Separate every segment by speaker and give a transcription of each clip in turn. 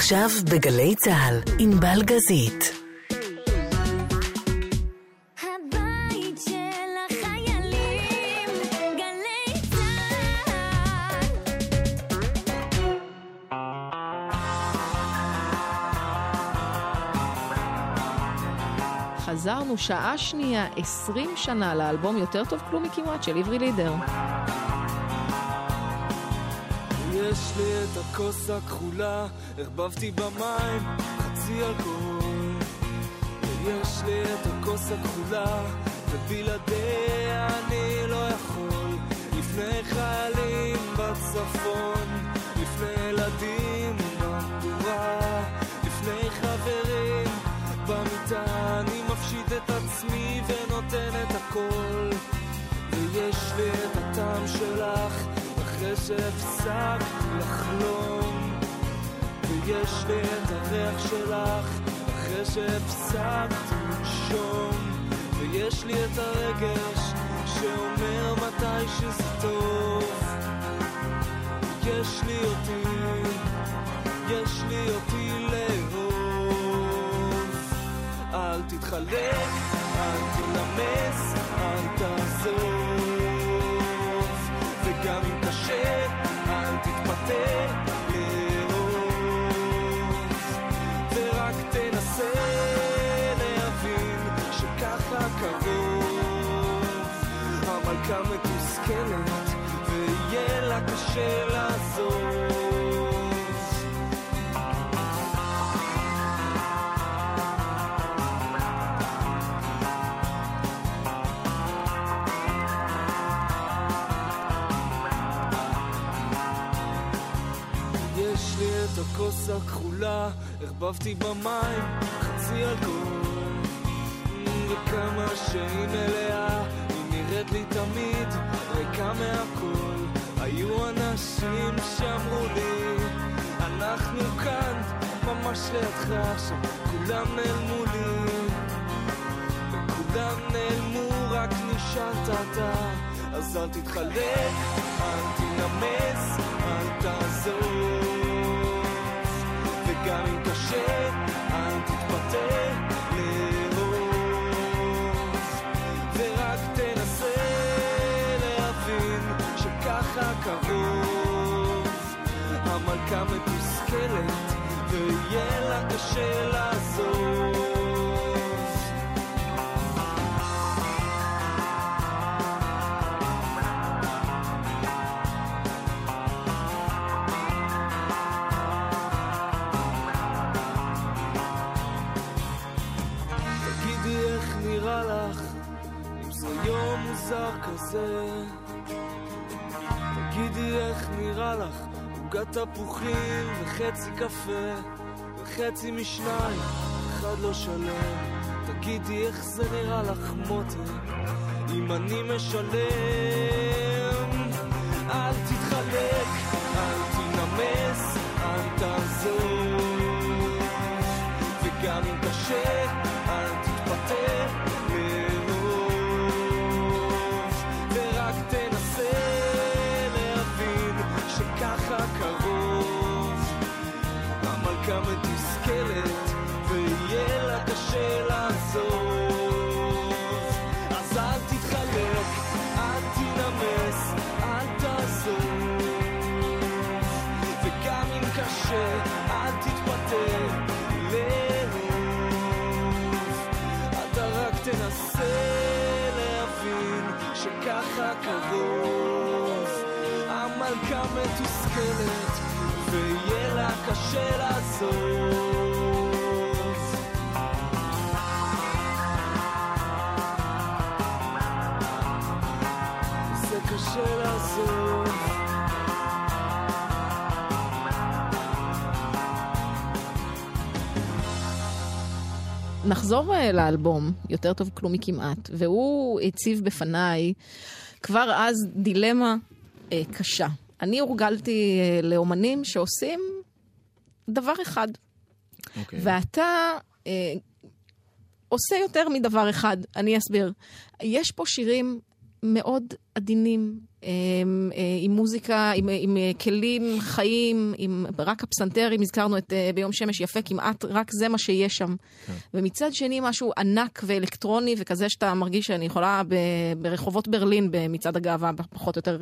Speaker 1: עכשיו בגלי צה"ל, עם בלגזית.
Speaker 2: הבית של החיילים, גלי צה"ל.
Speaker 3: חזרנו שעה שנייה, 20 שנה לאלבום יותר טוב כלום מכמעט של עברי לידר.
Speaker 4: יש לי את הכוס הכחולה, ערבבתי במים חצי אלכוהול. ויש לי את הכוס הכחולה, ובלעדיה אני לא יכול. לפני חיילים בצפון, לפני ילדים במדורה, לפני חברים במיטה, אני מפשיט את עצמי ונותן את הכל. ויש לי את הטעם שלך אחרי שהפסקתי לחלום ויש לי את הריח שלך אחרי שהפסקתי לנשום ויש לי את הרגש שאומר מתי שזה טוב. יש לי אותי, יש לי אותי לאהוב. אל תתחלק, אל תנמס, אל תעזוב המלכה מתוסכלת ויהיה לה קשה לעזוב הכוס הכחולה, ערבבתי במים חצי אלכוהול. וכמה שהיא מלאה, נראית לי תמיד ריקה מהכל. היו אנשים שאמרו לי, אנחנו כאן, ממש לידך עכשיו, כולם נעלמו לי. וכולם נעלמו, רק נשארת אתה. אז אל תתחלק, אל תנמס, אל תעזוב. וגם אם קשה, אל תתפתה המלכה מתוסכלת, ויהיה לה קשה לעזוב. תגידי איך נראה לך, אם זה יום מוזר כזה. תגידי איך נראה לך, עוגת תפוחים וחצי קפה, וחצי משניים, אחד לא שלם. תגידי איך זה נראה לך מותק, אם אני משלם. אל תתחלק, קרוב. המלכה מתוסכלת, ויהיה לה קשה לעזוב. זה קשה לעזוב.
Speaker 3: נחזור אה, לאלבום, יותר טוב כלום מכמעט, והוא הציב בפניי כבר אז דילמה אה, קשה. אני הורגלתי אה, לאומנים שעושים דבר אחד,
Speaker 5: אוקיי.
Speaker 3: ואתה אה, עושה יותר מדבר אחד, אני אסביר. יש פה שירים מאוד עדינים, אה, אה, עם מוזיקה, עם, עם אה, כלים חיים, עם רק הפסנתר, אם הזכרנו את ביום שמש יפה, כמעט רק זה מה שיש שם. ומצד שני, משהו ענק ואלקטרוני וכזה שאתה מרגיש שאני יכולה ב, ברחובות ברלין במצעד הגאווה, פחות או יותר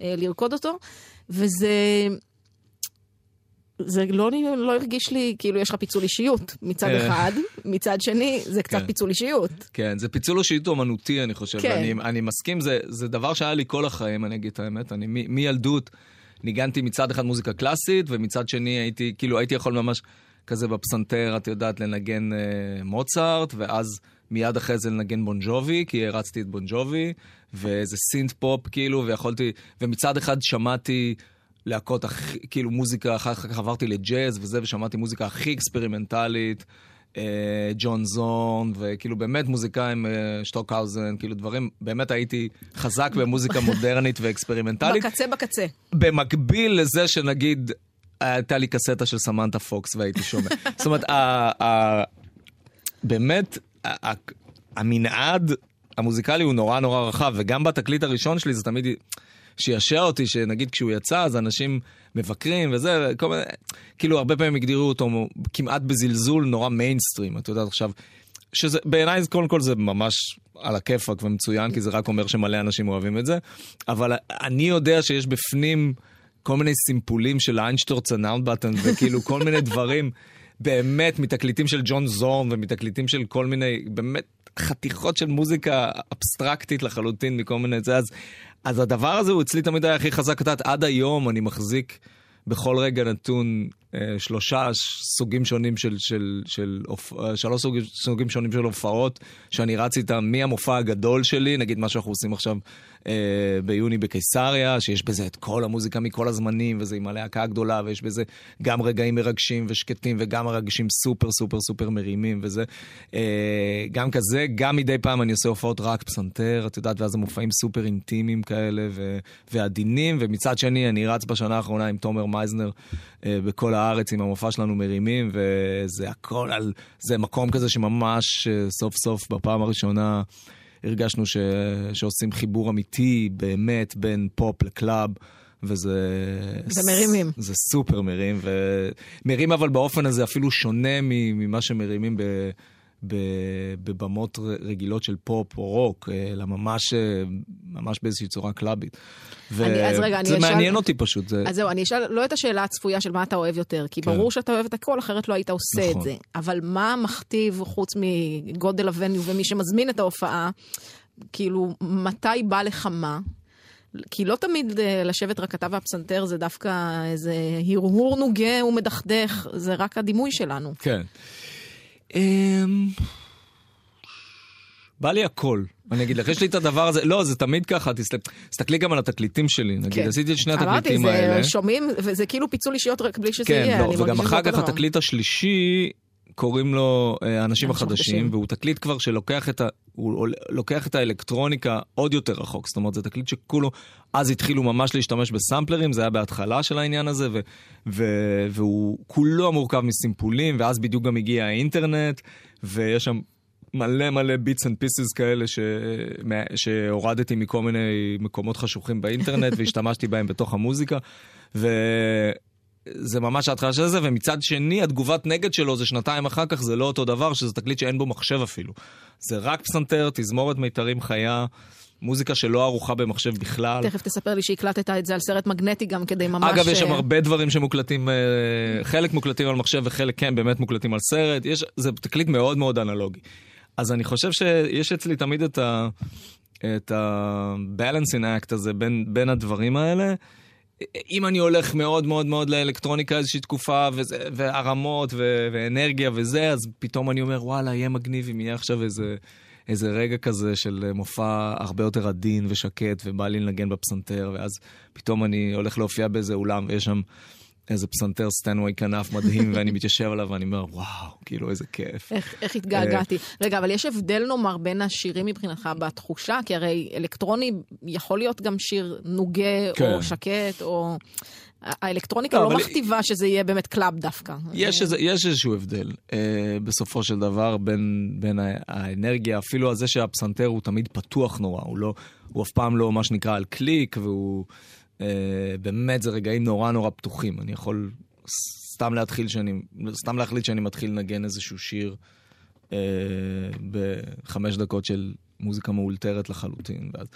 Speaker 3: לרקוד אותו. וזה... זה לא, לא הרגיש לי כאילו יש לך פיצול אישיות מצד
Speaker 5: אה.
Speaker 3: אחד, מצד שני זה קצת
Speaker 5: כן.
Speaker 3: פיצול אישיות.
Speaker 5: כן, זה פיצול אישיות אומנותי, אני חושב.
Speaker 3: כן.
Speaker 5: ואני אני מסכים, זה, זה דבר שהיה לי כל החיים, אני אגיד את האמת. אני מילדות ניגנתי מצד אחד מוזיקה קלאסית, ומצד שני הייתי, כאילו, הייתי יכול ממש כזה בפסנתר, את יודעת, לנגן אה, מוצרט, ואז מיד אחרי זה לנגן בונג'ובי, כי הערצתי את בונג'ובי, ואיזה synth pop, כאילו, ויכולתי, ומצד אחד שמעתי... להקות הכי, כאילו מוזיקה, אחר כך עברתי לג'אז וזה, ושמעתי מוזיקה הכי אקספרימנטלית, אה, ג'ון זורן, וכאילו באמת מוזיקאים, אה, שטוקהאוזן, כאילו דברים, באמת הייתי חזק במוזיקה מודרנית ואקספרימנטלית.
Speaker 3: בקצה בקצה.
Speaker 5: במקביל לזה שנגיד, הייתה לי קסטה של סמנטה פוקס והייתי שומע. זאת אומרת, באמת, המנעד המוזיקלי הוא נורא נורא רחב, וגם בתקליט הראשון שלי זה תמיד שעשע אותי, שנגיד כשהוא יצא, אז אנשים מבקרים וזה, כל מיני, כאילו הרבה פעמים הגדירו אותו כמעט בזלזול נורא מיינסטרים, את יודעת עכשיו. שזה, בעיניי קודם כל זה ממש על הכיפאק ומצוין, כי זה רק אומר שמלא אנשים אוהבים את זה, אבל אני יודע שיש בפנים כל מיני סימפולים של איינשטורץ הנאונדבטן, וכאילו כל מיני דברים, באמת, מתקליטים של ג'ון זורן ומתקליטים של כל מיני, באמת, חתיכות של מוזיקה אבסטרקטית לחלוטין מכל מיני זה, אז, אז הדבר הזה הוא אצלי תמיד היה הכי חזק, את יודעת, עד היום אני מחזיק בכל רגע נתון אה, שלושה סוגים שונים של, של, של, של שלוש סוגים, שונים של הופעות שאני רץ איתם מהמופע הגדול שלי, נגיד מה שאנחנו עושים עכשיו אה, ביוני בקיסריה, שיש בזה את כל המוזיקה מכל הזמנים, וזה עם הלהקה הגדולה, ויש בזה גם רגעים מרגשים ושקטים, וגם רגשים סופר סופר סופר מרימים, וזה אה, גם כזה, גם מדי פעם אני עושה הופעות רק פסנתר, את יודעת, ואז המופעים סופר אינטימיים כאלה ו, ועדינים, ומצד שני אני רץ בשנה האחרונה עם תומר מייזנר אה, בכל הארץ עם המופע שלנו מרימים, וזה הכל על, זה מקום כזה שממש אה, סוף סוף בפעם הראשונה הרגשנו ש, שעושים חיבור אמיתי באמת בין פופ ל club. וזה...
Speaker 3: זה מרימים.
Speaker 5: זה סופר מרים, ומרים אבל באופן הזה אפילו שונה ממה שמרימים ב... בבמות רגילות של פופ או רוק, אה, אלא ממש, אה, ממש באיזושהי צורה קלאבית.
Speaker 3: אני- אז רגע, אני
Speaker 5: זה
Speaker 3: אשאל-
Speaker 5: מעניין אותי פשוט. זה...
Speaker 3: אז זהו, אני אשאל לא את השאלה הצפויה של מה אתה אוהב יותר, כי
Speaker 5: כן.
Speaker 3: ברור שאתה אוהב את הכל, אחרת לא היית עושה את
Speaker 5: נכון.
Speaker 3: זה. אבל מה מכתיב, חוץ מגודל ה venue ומי שמזמין את ההופעה, כאילו, מתי בא לך מה? כי לא תמיד אה, לשבת רק אתה והפסנתר זה דווקא איזה הרהור נוגה ומדכדך, זה רק הדימוי שלנו.
Speaker 5: כן. אמ, בא לי הכל. אני אגיד לך, יש לי את הדבר הזה, לא, זה תמיד ככה, תסתכל- תסתכלי גם על התקליטים שלי, נגיד,
Speaker 3: כן.
Speaker 5: עשיתי את שני
Speaker 3: אמרתי,
Speaker 5: התקליטים האלה.
Speaker 3: זה שומעים, וזה כאילו פיצול אישיות רק בלי שזה
Speaker 5: כן,
Speaker 3: יהיה.
Speaker 5: לא,
Speaker 3: אני
Speaker 5: וגם
Speaker 3: מרגישה
Speaker 5: אחר
Speaker 3: אותו
Speaker 5: כך
Speaker 3: דבר.
Speaker 5: התקליט השלישי, קוראים לו אה, האנשים
Speaker 3: אנשים
Speaker 5: החדשים. והוא תקליט כבר שלוקח את, ה, הוא לוקח את האלקטרוניקה עוד יותר רחוק. זאת אומרת, זה תקליט שכולו, אז התחילו ממש להשתמש בסמפלרים, זה היה בהתחלה של העניין הזה, ו, ו, והוא כולו מורכב מסימפולים, ואז בדיוק גם הגיע האינטרנט, ויש שם מלא מלא bits and pieces כאלה ש... שהורדתי מכל מיני מקומות חשוכים באינטרנט והשתמשתי בהם בתוך המוזיקה. וזה ממש ההתחלה של זה, ומצד שני התגובת נגד שלו זה שנתיים אחר כך, זה לא אותו דבר, שזה תקליט שאין בו מחשב אפילו. זה רק פסנתר, תזמורת מיתרים חיה, מוזיקה שלא ערוכה במחשב בכלל.
Speaker 3: תכף תספר לי שהקלטת את זה על סרט מגנטי גם כדי ממש...
Speaker 5: אגב, יש שם
Speaker 3: אה,
Speaker 5: הרבה דברים שמוקלטים, אה, חלק מוקלטים על מחשב וחלק כן, באמת מוקלטים על סרט. יש, זה תקליט מאוד מאוד אנלוגי. אז אני חושב שיש אצלי תמיד. את ה-balancing act הזה בין, בין הדברים האלה. אם אני הולך מאוד מאוד מאוד לאלקטרוניקה איזושהי תקופה, וזה, והרמות ו, ואנרגיה וזה, אז פתאום אני אומר, וואלה, יהיה מגניב אם יהיה עכשיו איזה, איזה רגע כזה של מופע הרבה יותר עדין ושקט, ובא לי לנגן בפסנתר, ואז פתאום אני הולך להופיע באיזה אולם, ויש שם איזה פסנתר סטנווי כנף מדהים, ואני מתיישב עליו ואני אומר, וואו, כאילו איזה כיף.
Speaker 3: איך, איך התגעגעתי. רגע, אבל יש הבדל נאמר בין השירים מבחינתך בתחושה, כי הרי אלקטרוני יכול להיות גם שיר נוגה
Speaker 5: כן.
Speaker 3: או שקט, או... האלקטרוניקה
Speaker 5: לא,
Speaker 3: לא מכתיבה שזה יהיה באמת club דווקא.
Speaker 5: יש, איזה, יש איזשהו הבדל אה, בסופו של דבר בין, בין האנרגיה, אפילו הזה שהפסנתר הוא תמיד פתוח נורא, הוא, לא, הוא אף פעם לא מה שנקרא על קליק, והוא אה, באמת זה רגעים נורא נורא פתוחים. אני יכול סתם להתחיל שאני, סתם להחליט שאני מתחיל לנגן איזשהו שיר אה, בחמש דקות של מוזיקה מאולתרת לחלוטין. ואז,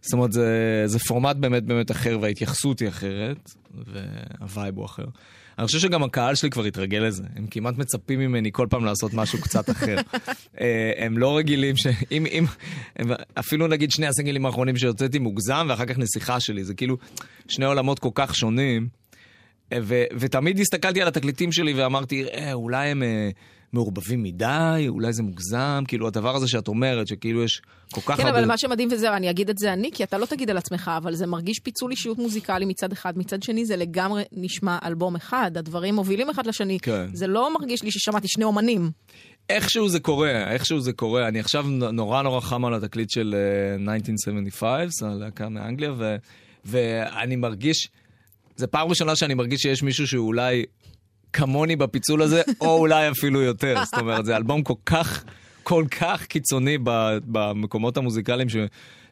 Speaker 5: זאת אומרת, זה, זה פורמט באמת באמת אחר, וההתייחסות היא אחרת, והווייב הוא אחר. אני חושב שגם הקהל שלי כבר התרגל לזה, הם כמעט מצפים ממני כל פעם לעשות משהו קצת אחר. אה, הם לא רגילים ש... אם, אם, הם, אפילו נגיד שני הסינגלים האחרונים שהוצאתי מוגזם, ואחר כך נסיכה שלי, זה כאילו שני עולמות כל כך שונים. ו, ותמיד הסתכלתי על התקליטים שלי ואמרתי, אה, אולי הם אה, מעורבבים מדי, אולי זה מוגזם, כאילו הדבר הזה שאת אומרת, שכאילו יש כל כך
Speaker 3: כן,
Speaker 5: הרבה...
Speaker 3: אבל מה שמדהים וזה, אני אגיד את זה אני, כי אתה לא תגיד על עצמך, אבל זה מרגיש פיצול אישיות מוזיקלי מצד אחד, מצד שני זה לגמרי נשמע אלבום אחד, הדברים מובילים אחד לשני.
Speaker 5: כן.
Speaker 3: זה לא מרגיש לי ששמעתי שני אומנים.
Speaker 5: איכשהו זה קורה, איכשהו זה קורה. אני עכשיו נורא נורא חם על התקליט של אה, 1975, הלהקה מאנגליה, ו, ואני מרגיש, זה פעם ראשונה שאני מרגיש שיש מישהו שהוא אולי כמוני בפיצול הזה, או אולי אפילו יותר. זאת אומרת, זה אלבום כל כך, כל כך קיצוני במקומות המוזיקליים, ש...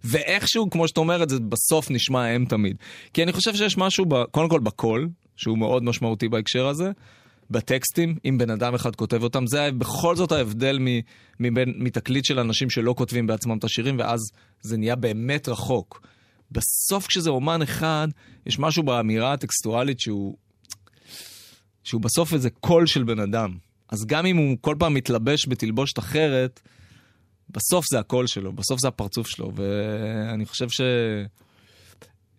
Speaker 5: ואיכשהו, כמו שאת אומרת, זה בסוף נשמע הם תמיד. כי אני חושב שיש משהו, ב, קודם כל בקול, שהוא מאוד משמעותי בהקשר הזה. בטקסטים, אם בן אדם אחד כותב אותם, זה בכל זאת ההבדל מ- מבין, מתקליט של אנשים שלא כותבים בעצמם את השירים, ואז זה נהיה באמת רחוק. בסוף כשזה אומן אחד, יש משהו באמירה הטקסטואלית שהוא, שהוא בסוף איזה קול של בן אדם. אז גם אם הוא כל פעם מתלבש בתלבושת אחרת, בסוף זה הקול שלו, בסוף זה הפרצוף שלו, ואני חושב ש...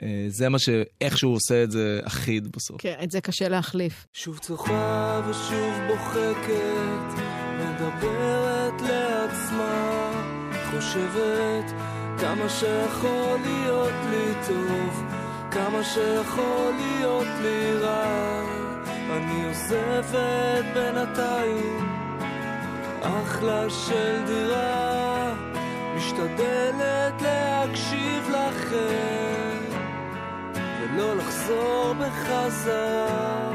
Speaker 5: אה, זה מה שאיכשהו עושה את זה אחיד בסוף.
Speaker 3: כן, את זה קשה להחליף.
Speaker 4: שוב צוחה ושוב בוחקת, מדברת לעצמה, חושבת כמה שיכול להיות לי טוב, כמה שיכול להיות לי רע. אני עוזבת בינתיים, אחלה של דירה, משתדלת להקשיב לכם. ולא לחזור בחזרה.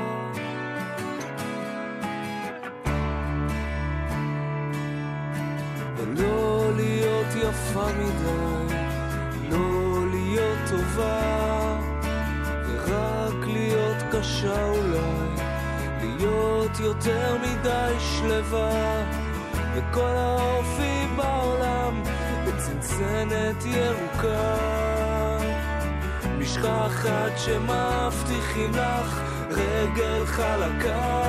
Speaker 4: ולא להיות יפה מדי, לא להיות טובה, ורק להיות קשה אולי, להיות יותר מדי שלווה, וכל האופי בעולם בצנצנת ירוקה. משכחת שמבטיחים לך רגל חלקה.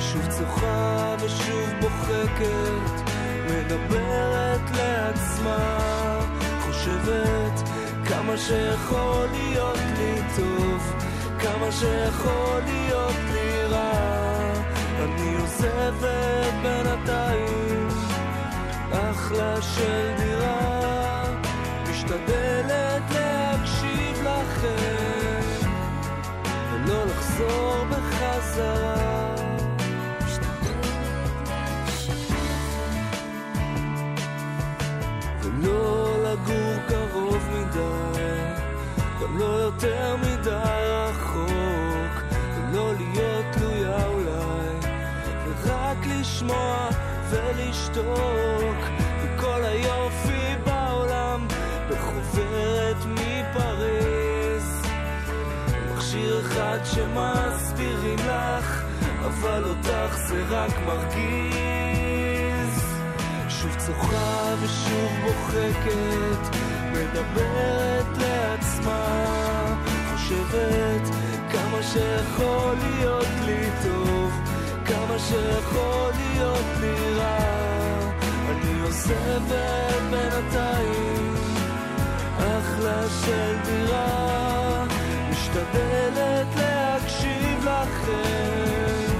Speaker 4: שוב צוחה ושוב בוחקת מדברת לעצמה. חושבת כמה שיכול להיות לי טוב כמה שיכול להיות לי רע אני עוזבת בינתיים אחלה של דירה. משתדלת להקשיב לכם ולא לחזור בחזרה. ולא לגור קרוב מדי, גם לא יותר מדי לשמוע ולשתוק, וכל היופי בעולם בחוברת מפריז. מכשיר אחד שמסבירים לך, אבל אותך זה רק מרגיז. שוב צוחה ושוב בוחקת, מדברת לעצמה, חושבת כמה שיכול להיות לי טוב, כמה שיכול להיות רע. אני עוזבת בינתיים, אחלה של דירה, משתדלת להקשיב לכם,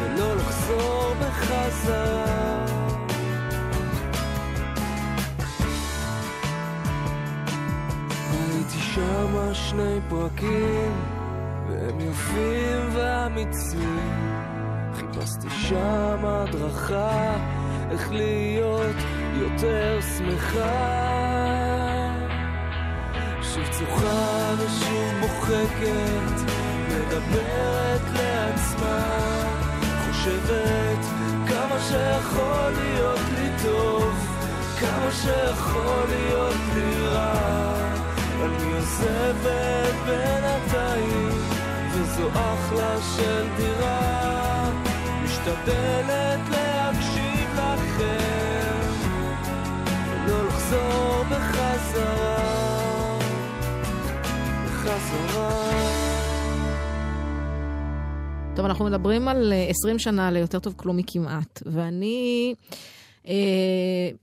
Speaker 4: ולא לחזור בחזרה. הייתי שמה שני פרקים, והם יפים ואמיצים. חיפשתי שם הדרכה, איך להיות יותר שמחה. שוב שוחה ושוב מוחקת, מדברת לעצמה, חושבת כמה שיכול להיות לי טוב, כמה שיכול להיות לי רע. אני עוזבת בינתיים, וזו אחלה של דירה. משתדלת להקשיב לכם, ולא לחזור בחזרה. בחזרה.
Speaker 3: טוב, אנחנו מדברים על אה, 20 שנה ליותר טוב כלום מכמעט, ואני אה,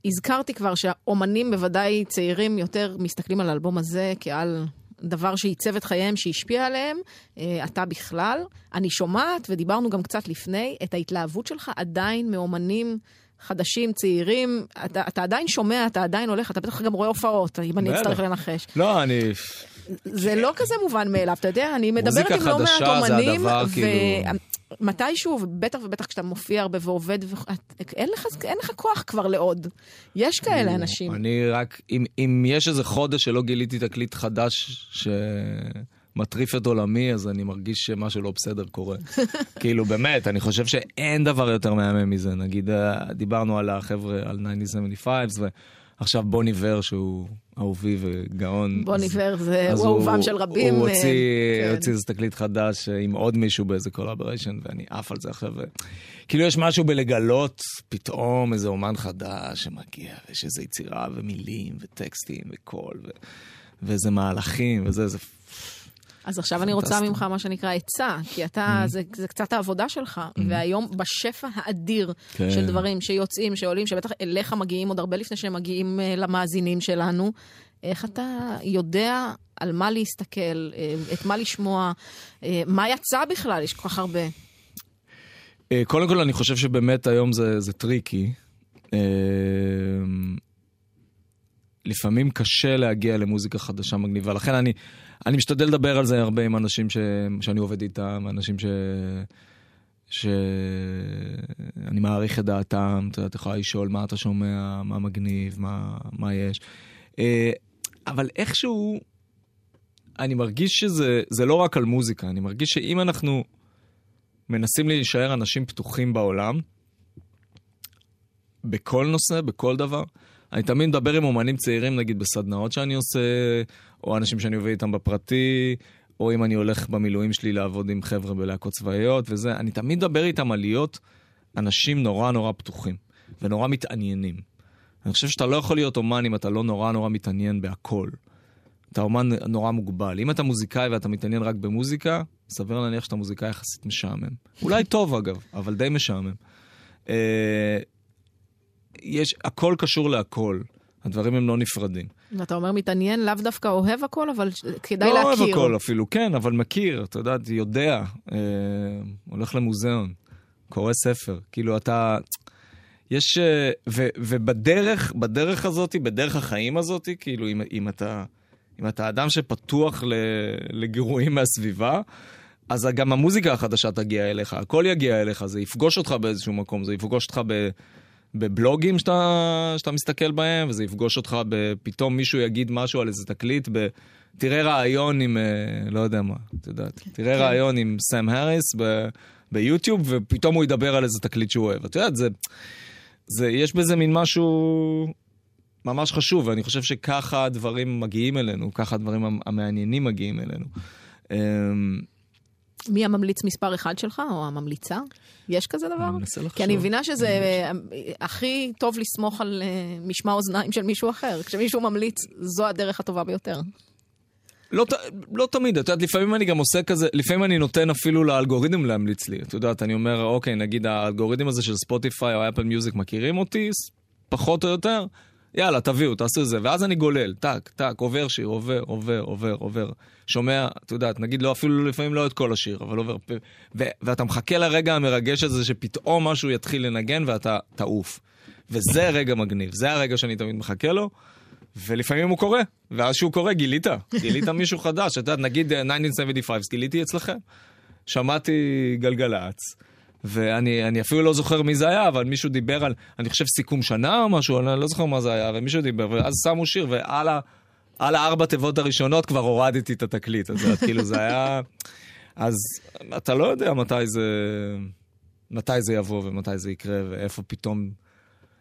Speaker 3: הזכרתי כבר שהאומנים, בוודאי צעירים יותר, מסתכלים על האלבום הזה כעל דבר שעיצב את חייהם, שהשפיע עליהם, אה, אתה בכלל. אני שומעת, ודיברנו גם קצת לפני, את ההתלהבות שלך עדיין מאומנים. חדשים, צעירים, אתה, אתה עדיין שומע, אתה עדיין הולך, אתה בטח גם רואה הופעות, אם אני. אצטרך לנחש.
Speaker 5: לא, אני...
Speaker 3: זה לא כזה מובן מאליו, אתה יודע, אני מדברת עם לא מעט אומנים,
Speaker 5: הדבר, כאילו-
Speaker 3: ומתישהו, ובטח ובטח כשאתה מופיע הרבה ועובד, ו... אין, לך, אין לך כוח כבר לעוד. יש כאלה אנשים.
Speaker 5: אני רק, אם, אם יש איזה חודש שלא גיליתי תקליט חדש שמטריף את עולמי, אז אני מרגיש שמשהו לא בסדר קורה. כאילו, באמת, אני חושב שאין דבר יותר מהמם מזה. נגיד, אה, דיברנו על החבר'ה, על 1975, ועכשיו Bon Iver, שהוא אהובי וגאון.
Speaker 3: Bon
Speaker 5: אז-
Speaker 3: Iver זה הוא אהובם של רבים.
Speaker 5: הוא
Speaker 3: אה,
Speaker 5: הוציא,
Speaker 3: כן.
Speaker 5: הוציא איזה תקליט חדש אה, עם עוד מישהו באיזה collaboration, ואני עף על זה עכשיו. ו- כאילו יש משהו בלגלות פתאום איזה אומן חדש שמגיע, ויש איזה יצירה ומילים וטקסטים וקול, ו- ואיזה מהלכים וזה, זה...
Speaker 3: אז עכשיו אני רוצה. ממך מה שנקרא עצה, כי אתה, זה, זה קצת העבודה שלך, והיום בשפע האדיר
Speaker 5: כן.
Speaker 3: של דברים שיוצאים, שעולים, שבטח אליך מגיעים עוד הרבה לפני שהם מגיעים אה, למאזינים שלנו, איך אתה יודע על מה להסתכל, אה, את מה לשמוע, אה, מה יצא בכלל, יש כל כך הרבה.
Speaker 5: קודם כל, אני חושב שבאמת היום זה, זה טריקי. לפעמים קשה להגיע למוזיקה חדשה מגניבה, לכן אני, אני משתדל לדבר על זה הרבה עם אנשים ש, שאני עובד איתם, אנשים ש... שאני מעריך את דעתם, אתה יכול לשאול מה אתה שומע, מה מגניב, מה, מה יש. אה, אבל איכשהו, אני מרגיש שזה זה לא רק על מוזיקה, אני מרגיש שאם אנחנו מנסים להישאר אנשים פתוחים בעולם, בכל נושא, בכל דבר. אני תמיד מדבר עם אומנים צעירים, נגיד בסדנאות שאני עושה, או אנשים שאני עובד איתם בפרטי, או אם אני הולך במילואים שלי לעבוד עם חבר'ה בלהקות צבאיות וזה, אני תמיד מדבר איתם על להיות אנשים נורא נורא פתוחים, ונורא מתעניינים. אני חושב שאתה לא יכול להיות אומן אם אתה לא נורא נורא מתעניין בהכל. אתה אומן נורא מוגבל. אם אתה מוזיקאי ואתה מתעניין רק במוזיקה, סביר להניח שאתה מוזיקאי יחסית משעמם. אולי טוב אגב, אבל די משעמם. אה, יש, הכל קשור להכל. הדברים הם לא נפרדים.
Speaker 3: ואתה אומר מתעניין, לאו דווקא אוהב הכל, אבל כדאי
Speaker 5: לא
Speaker 3: להכיר.
Speaker 5: אוהב הכל אפילו, כן, אבל מכיר, אתה יודע, יודע. אה, הולך למוזיאון, קורא ספר. כאילו, אתה... יש... אה, ו, ובדרך, בדרך הזאת, בדרך החיים הזאת, כאילו, אם, אם אתה... אם אתה אדם שפתוח לגירויים מהסביבה, אז גם המוזיקה החדשה תגיע אליך, הכל יגיע אליך, זה יפגוש אותך באיזשהו מקום, זה יפגוש אותך ב, בבלוגים שאתה, שאתה מסתכל בהם, וזה יפגוש אותך בפתאום מישהו יגיד משהו על איזה תקליט, ב, תראה רעיון עם, אה, לא יודע מה, את יודעת, תראה
Speaker 3: כן.
Speaker 5: רעיון עם סם האריס ב, ביוטיוב, ופתאום הוא ידבר על איזה תקליט שהוא אוהב. את יודעת, זה, זה, יש בזה מין משהו ממש חשוב, ואני חושב שככה הדברים מגיעים אלינו, ככה הדברים המ- המעניינים מגיעים אלינו.
Speaker 3: מי הממליץ מספר אחד שלך, או הממליצה? יש כזה דבר?
Speaker 5: אני מנסה לחשוב.
Speaker 3: כי אני מבינה שזה אה, הכי טוב לסמוך על אה, משמע אוזניים של מישהו אחר. כשמישהו ממליץ, זו הדרך הטובה ביותר.
Speaker 5: לא, לא תמיד, את יודעת, לפעמים אני גם עושה כזה, לפעמים אני נותן אפילו לאלגוריתם להמליץ לי. את יודעת, אני אומר, אוקיי, נגיד האלגוריתם הזה של ספוטיפיי או אפל מיוזיק מכירים אותי, פחות או יותר, יאללה, תביאו, תעשו זה. ואז אני גולל, טק, טק, עובר שיר, עובר, עובר, עובר, עובר. שומע, את יודעת, נגיד, לא, אפילו לפעמים לא את כל השיר, אבל עובר. ו- ואתה מחכה לרגע המרגש הזה שפתאום משהו יתחיל לנגן ואתה תעוף. וזה רגע מגניב, זה הרגע שאני תמיד מחכה לו. ולפעמים הוא קורה, ואז שהוא קורה גילית, גילית מישהו חדש, את יודעת, נגיד אה, 1975, גיליתי אצלכם. שמעתי גלגלצ, ואני אני אפילו לא זוכר מי זה היה, אבל מישהו דיבר על, אני חושב סיכום שנה או משהו, אני לא זוכר מה זה היה, ומישהו דיבר, ואז שמו שיר, ועל ה... על הארבע תיבות הראשונות כבר הורדתי את התקליט, אז כאילו זה היה... אז אתה לא יודע מתי זה, מתי זה יבוא ומתי זה יקרה ואיפה פתאום...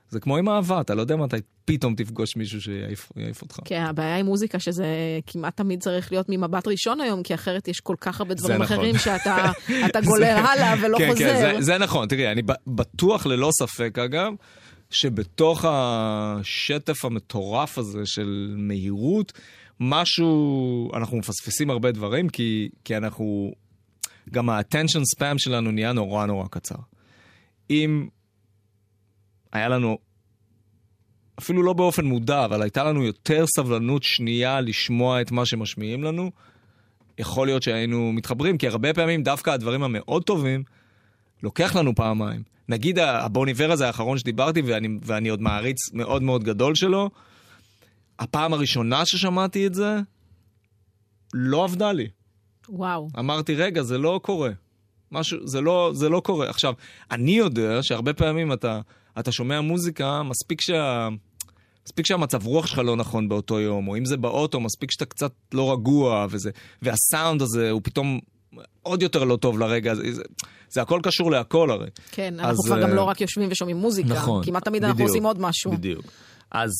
Speaker 5: זה כמו עם אהבה, אתה לא יודע מתי פתאום תפגוש מישהו שיעיף יעיף אותך.
Speaker 3: כן, הבעיה עם מוזיקה שזה כמעט תמיד צריך להיות ממבט ראשון היום, כי אחרת יש כל כך הרבה דברים
Speaker 5: נכון.
Speaker 3: אחרים שאתה אתה גולל הלאה ולא
Speaker 5: כן,
Speaker 3: חוזר.
Speaker 5: כן, זה, זה נכון. תראי, אני בטוח ללא ספק, אגב, שבתוך השטף המטורף הזה של מהירות, משהו, אנחנו מפספסים הרבה דברים, כי, כי אנחנו, גם ה-attention spam שלנו נהיה נורא נורא קצר. אם היה לנו, אפילו לא באופן מודע, אבל הייתה לנו יותר סבלנות שנייה לשמוע את מה שמשמיעים לנו, יכול להיות שהיינו מתחברים, כי הרבה פעמים דווקא הדברים המאוד טובים, לוקח לנו פעמיים. נגיד הבוניבר הזה האחרון שדיברתי, ואני, ואני עוד מעריץ מאוד מאוד גדול שלו, הפעם הראשונה ששמעתי את זה, לא עבדה לי.
Speaker 3: וואו.
Speaker 5: אמרתי, רגע, זה לא קורה. משהו, זה לא, זה לא קורה. עכשיו, אני יודע שהרבה פעמים אתה, אתה שומע מוזיקה, מספיק שה... מספיק שהמצב רוח שלך לא נכון באותו יום, או אם זה באוטו, מספיק שאתה קצת לא רגוע, וזה, והסאונד הזה הוא פתאום עוד יותר לא טוב לרגע, זה, זה, זה הכל קשור להכל הרי.
Speaker 3: כן,
Speaker 5: אז,
Speaker 3: אנחנו כבר גם
Speaker 5: אה,
Speaker 3: לא רק יושבים ושומעים מוזיקה.
Speaker 5: נכון.
Speaker 3: כמעט תמיד אנחנו
Speaker 5: בדיוק,
Speaker 3: עושים עוד משהו.
Speaker 5: בדיוק. אז,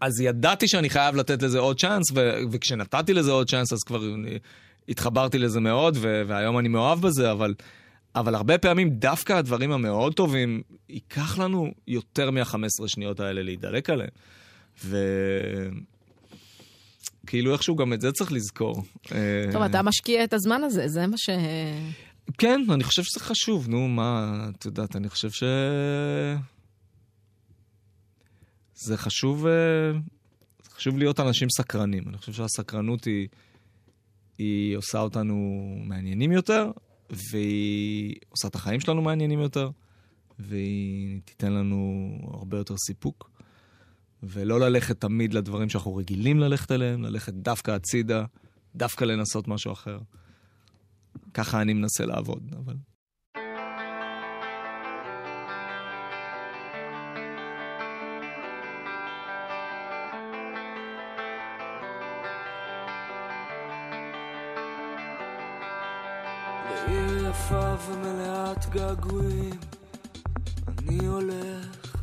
Speaker 5: אז ידעתי שאני חייב לתת לזה עוד צ'אנס, ו- וכשנתתי לזה עוד צ'אנס, אז כבר התחברתי לזה מאוד, ו- והיום אני מאוהב בזה, אבל, אבל הרבה פעמים דווקא הדברים המאוד טובים, ייקח לנו יותר מה-15 שניות האלה להידלק עליהם. ו... כאילו איכשהו גם את זה צריך לזכור.
Speaker 3: טוב,
Speaker 5: אה,
Speaker 3: אתה משקיע את הזמן הזה, זה מה ש...
Speaker 5: כן, אני חושב שזה חשוב, נו, מה, את יודעת, אני חושב ש... זה חשוב, אה, זה חשוב להיות אנשים סקרנים. אני חושב שהסקרנות היא, היא עושה אותנו מעניינים יותר, והיא עושה את החיים שלנו מעניינים יותר, והיא תיתן לנו הרבה יותר סיפוק. ולא ללכת תמיד לדברים שאנחנו רגילים ללכת אליהם, ללכת דווקא הצידה, דווקא לנסות משהו אחר. ככה אני מנסה לעבוד, אבל...
Speaker 4: געגועים אני הולך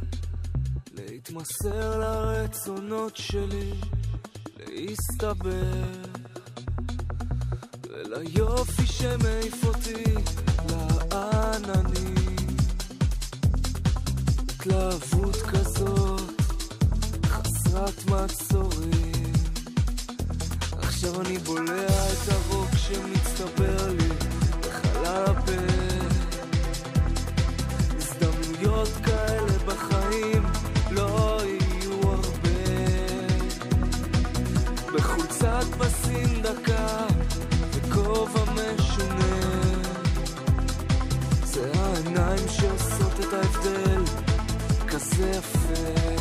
Speaker 4: להתמסר לרצונות שלי להסתבך וליופי שמעיף אותי לעננים. התלהבות כזאת חסרת מעצורים. עכשיו אני בולע את הרוק שמצטבר לי בחלל הפה הזדמנויות כאלה בחיים לא יהיו הרבה. בחולצת פסים דקה וכובע משונה. זה העיניים שעושות את ההבדל כזה יפה.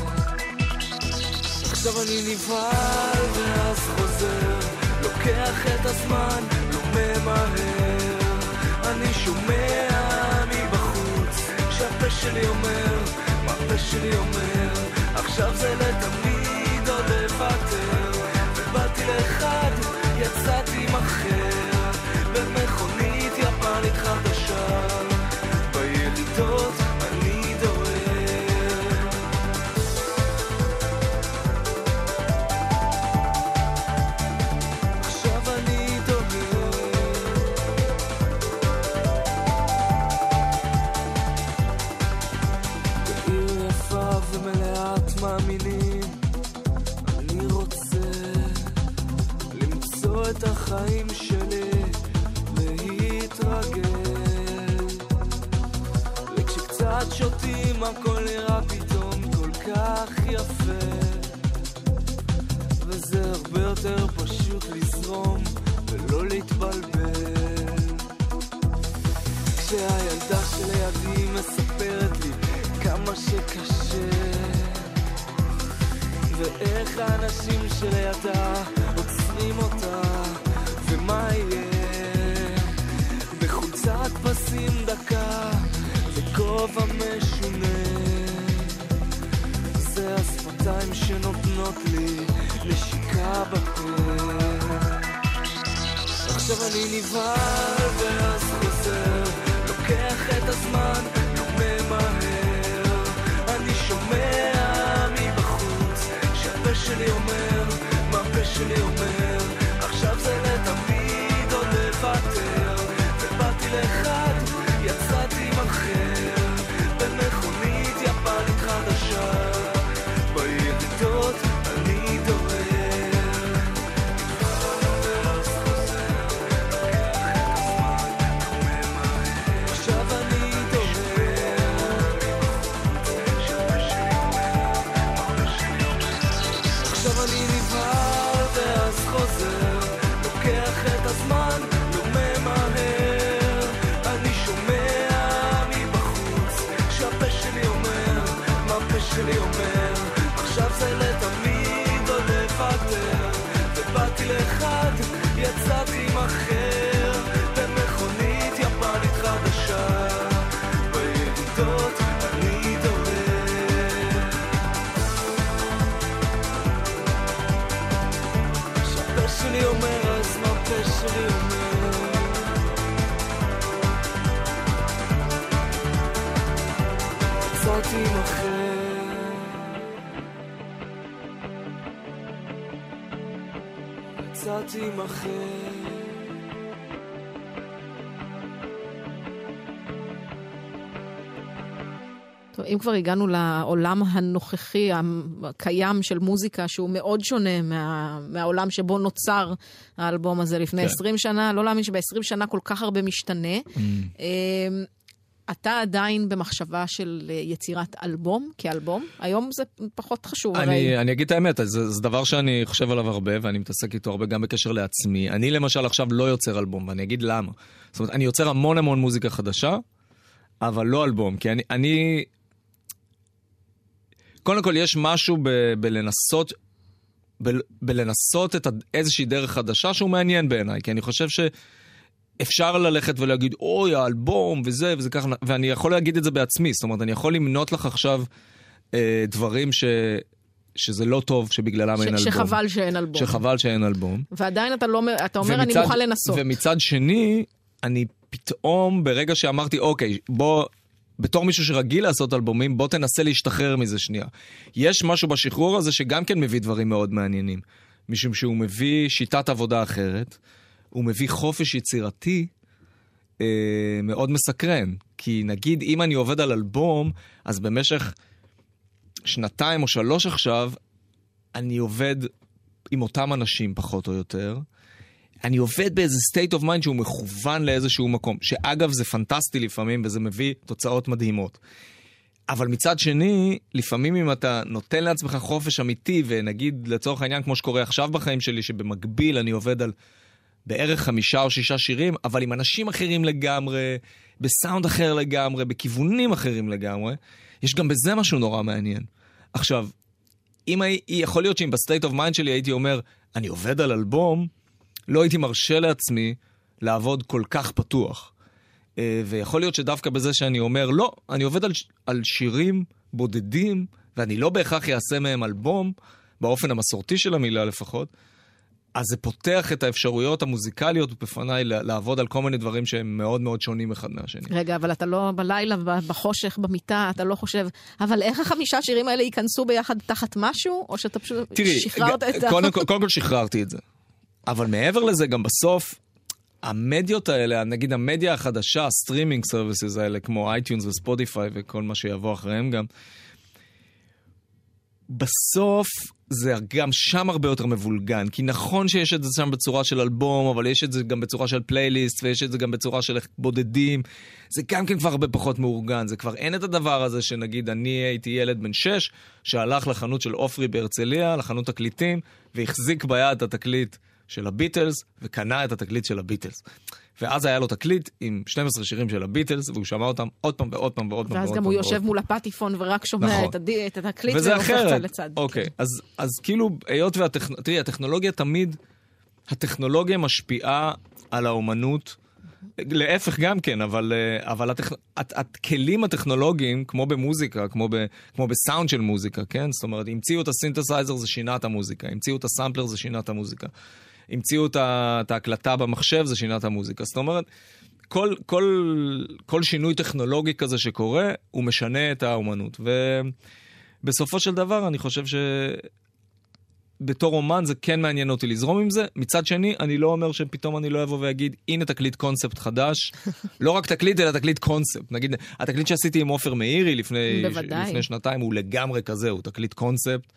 Speaker 4: עכשיו אני נבהל ואז חוזר לוקח את הזמן, לא ממהר. אני שומע שהפה שלי אומר, מה הפה שלי אומר? עכשיו זה לתמיד או לוותר ובאתי לאחד, יצאתי עם אחר החיים שלי
Speaker 3: כבר הגענו לעולם הנוכחי, הקיים של מוזיקה, שהוא מאוד שונה מה, מהעולם שבו נוצר האלבום הזה לפני
Speaker 5: כן.
Speaker 3: 20 שנה, לא להאמין שב-20 שנה כל כך הרבה משתנה.
Speaker 5: Mm.
Speaker 3: אמ, אתה עדיין במחשבה של אה, יצירת אלבום כאלבום? היום זה פחות חשוב, הרי.
Speaker 5: אני, אני אגיד את האמת, זה, זה דבר שאני חושב עליו הרבה, ואני מתעסק איתו הרבה גם בקשר לעצמי. אני למשל עכשיו לא יוצר אלבום, ואני אגיד למה. זאת אומרת, אני יוצר המון המון מוזיקה חדשה, אבל לא אלבום, כי אני... אני... קודם כל, יש משהו ב, בלנסות, ב, בלנסות את איזושהי דרך חדשה שהוא מעניין בעיניי, כי אני חושב ש... אפשר ללכת ולהגיד, אוי, האלבום וזה וזה ככה, ואני יכול להגיד את זה בעצמי, זאת אומרת, אני יכול למנות לך עכשיו אה, דברים ש... שזה לא טוב שבגללם אין
Speaker 3: ש-
Speaker 5: אלבום.
Speaker 3: שחבל שאין אלבום.
Speaker 5: שחבל שאין אלבום.
Speaker 3: ועדיין אתה לא, אתה אומר, אני
Speaker 5: ומצד-
Speaker 3: מוכן לנסות.
Speaker 5: ומצד שני, אני פתאום, ברגע שאמרתי, אוקיי, בוא, בתור מישהו שרגיל לעשות אלבומים, בוא תנסה להשתחרר מזה שנייה. יש משהו בשחרור הזה שגם כן מביא דברים מאוד מעניינים. משום שהוא מביא שיטת עבודה אחרת, הוא מביא חופש יצירתי אה, מאוד מסקרן. כי נגיד, אם אני עובד על אלבום, אז במשך שנתיים או שלוש עכשיו, אני עובד עם אותם אנשים פחות או יותר. אני עובד באיזה state of mind שהוא מכוון לאיזשהו מקום, שאגב זה פנטסטי לפעמים וזה מביא תוצאות מדהימות. אבל מצד שני, לפעמים אם אתה נותן לעצמך חופש אמיתי, ונגיד לצורך העניין כמו שקורה עכשיו בחיים שלי, שבמקביל אני עובד על בערך חמישה או שישה שירים, אבל עם אנשים אחרים לגמרי, בסאונד אחר לגמרי, בכיוונים אחרים לגמרי, יש גם בזה משהו נורא מעניין. עכשיו, אם יכול להיות שאם ב state of mind שלי הייתי אומר, אני עובד על אלבום, לא הייתי מרשה לעצמי לעבוד כל כך פתוח. אה, ויכול להיות שדווקא בזה שאני אומר, לא, אני עובד על, על שירים בודדים, ואני לא בהכרח אעשה מהם אלבום, באופן המסורתי של המילה לפחות, אז זה פותח את האפשרויות המוזיקליות בפניי לעבוד על כל מיני דברים שהם מאוד מאוד שונים אחד מהשני.
Speaker 3: רגע, אבל אתה לא בלילה, בחושך, במיטה, אתה לא חושב, אבל איך החמישה שירים האלה ייכנסו ביחד תחת משהו? או שאתה פשוט
Speaker 5: תראי,
Speaker 3: שחררת את ה...
Speaker 5: קודם, כל- קודם כל שחררתי את זה. אבל מעבר לזה, גם בסוף, המדיות האלה, נגיד המדיה החדשה, ה streaming services האלה, כמו iTunes ו Spotify וכל מה שיבוא אחריהם גם, בסוף זה גם שם הרבה יותר מבולגן. כי נכון שיש את זה שם בצורה של אלבום, אבל יש את זה גם בצורה של פלייליסט, ויש את זה גם בצורה של בודדים. זה גם כן כבר הרבה פחות מאורגן. זה כבר אין את הדבר הזה שנגיד אני הייתי ילד בן שש, שהלך לחנות של עופרי בהרצליה, לחנות תקליטים, והחזיק ביד את התקליט של הביטלס, וקנה את התקליט של הביטלס. ואז היה לו תקליט עם 12 שירים של הביטלס, והוא שמע אותם עוד פעם ועוד פעם ועוד פעם
Speaker 3: ואז גם הוא יושב. מול הפטיפון ורק שומע
Speaker 5: נכון.
Speaker 3: את, הד... את התקליט
Speaker 5: וזה
Speaker 3: והופך
Speaker 5: אחרת.
Speaker 3: צד לצד.
Speaker 5: אוקיי,
Speaker 3: כן.
Speaker 5: אז, אז כאילו, היות והטכנולוגיה, תראי, הטכנולוגיה תמיד, הטכנולוגיה משפיעה על האומנות להפך גם כן, אבל, אה, אבל הטכ... הת- הכלים הטכנולוגיים, כמו במוזיקה, כמו, ב... כמו בסאונד של מוזיקה, כן? זאת אומרת, המציאו את הסינתסייזר זה שינה את המוזיקה, המציאו את הסמפלר זה שינה את המוזיקה, המציאו את, ההקלטה במחשב זה שינה את המוזיקה. זאת אומרת, כל, כל, כל שינוי טכנולוגי כזה שקורה, הוא משנה את האומנות. ובסופו של דבר, אני חושב ש... בתור אומן זה כן מעניין אותי לזרום עם זה. מצד שני, אני לא אומר שפתאום אני לא אבוא ואגיד, הנה תקליט קונספט חדש. לא רק תקליט, אלא תקליט קונספט. נגיד, התקליט שעשיתי עם עופר מאירי לפני,
Speaker 3: בוודאי.
Speaker 5: לפני שנתיים הוא לגמרי כזה, הוא תקליט קונספט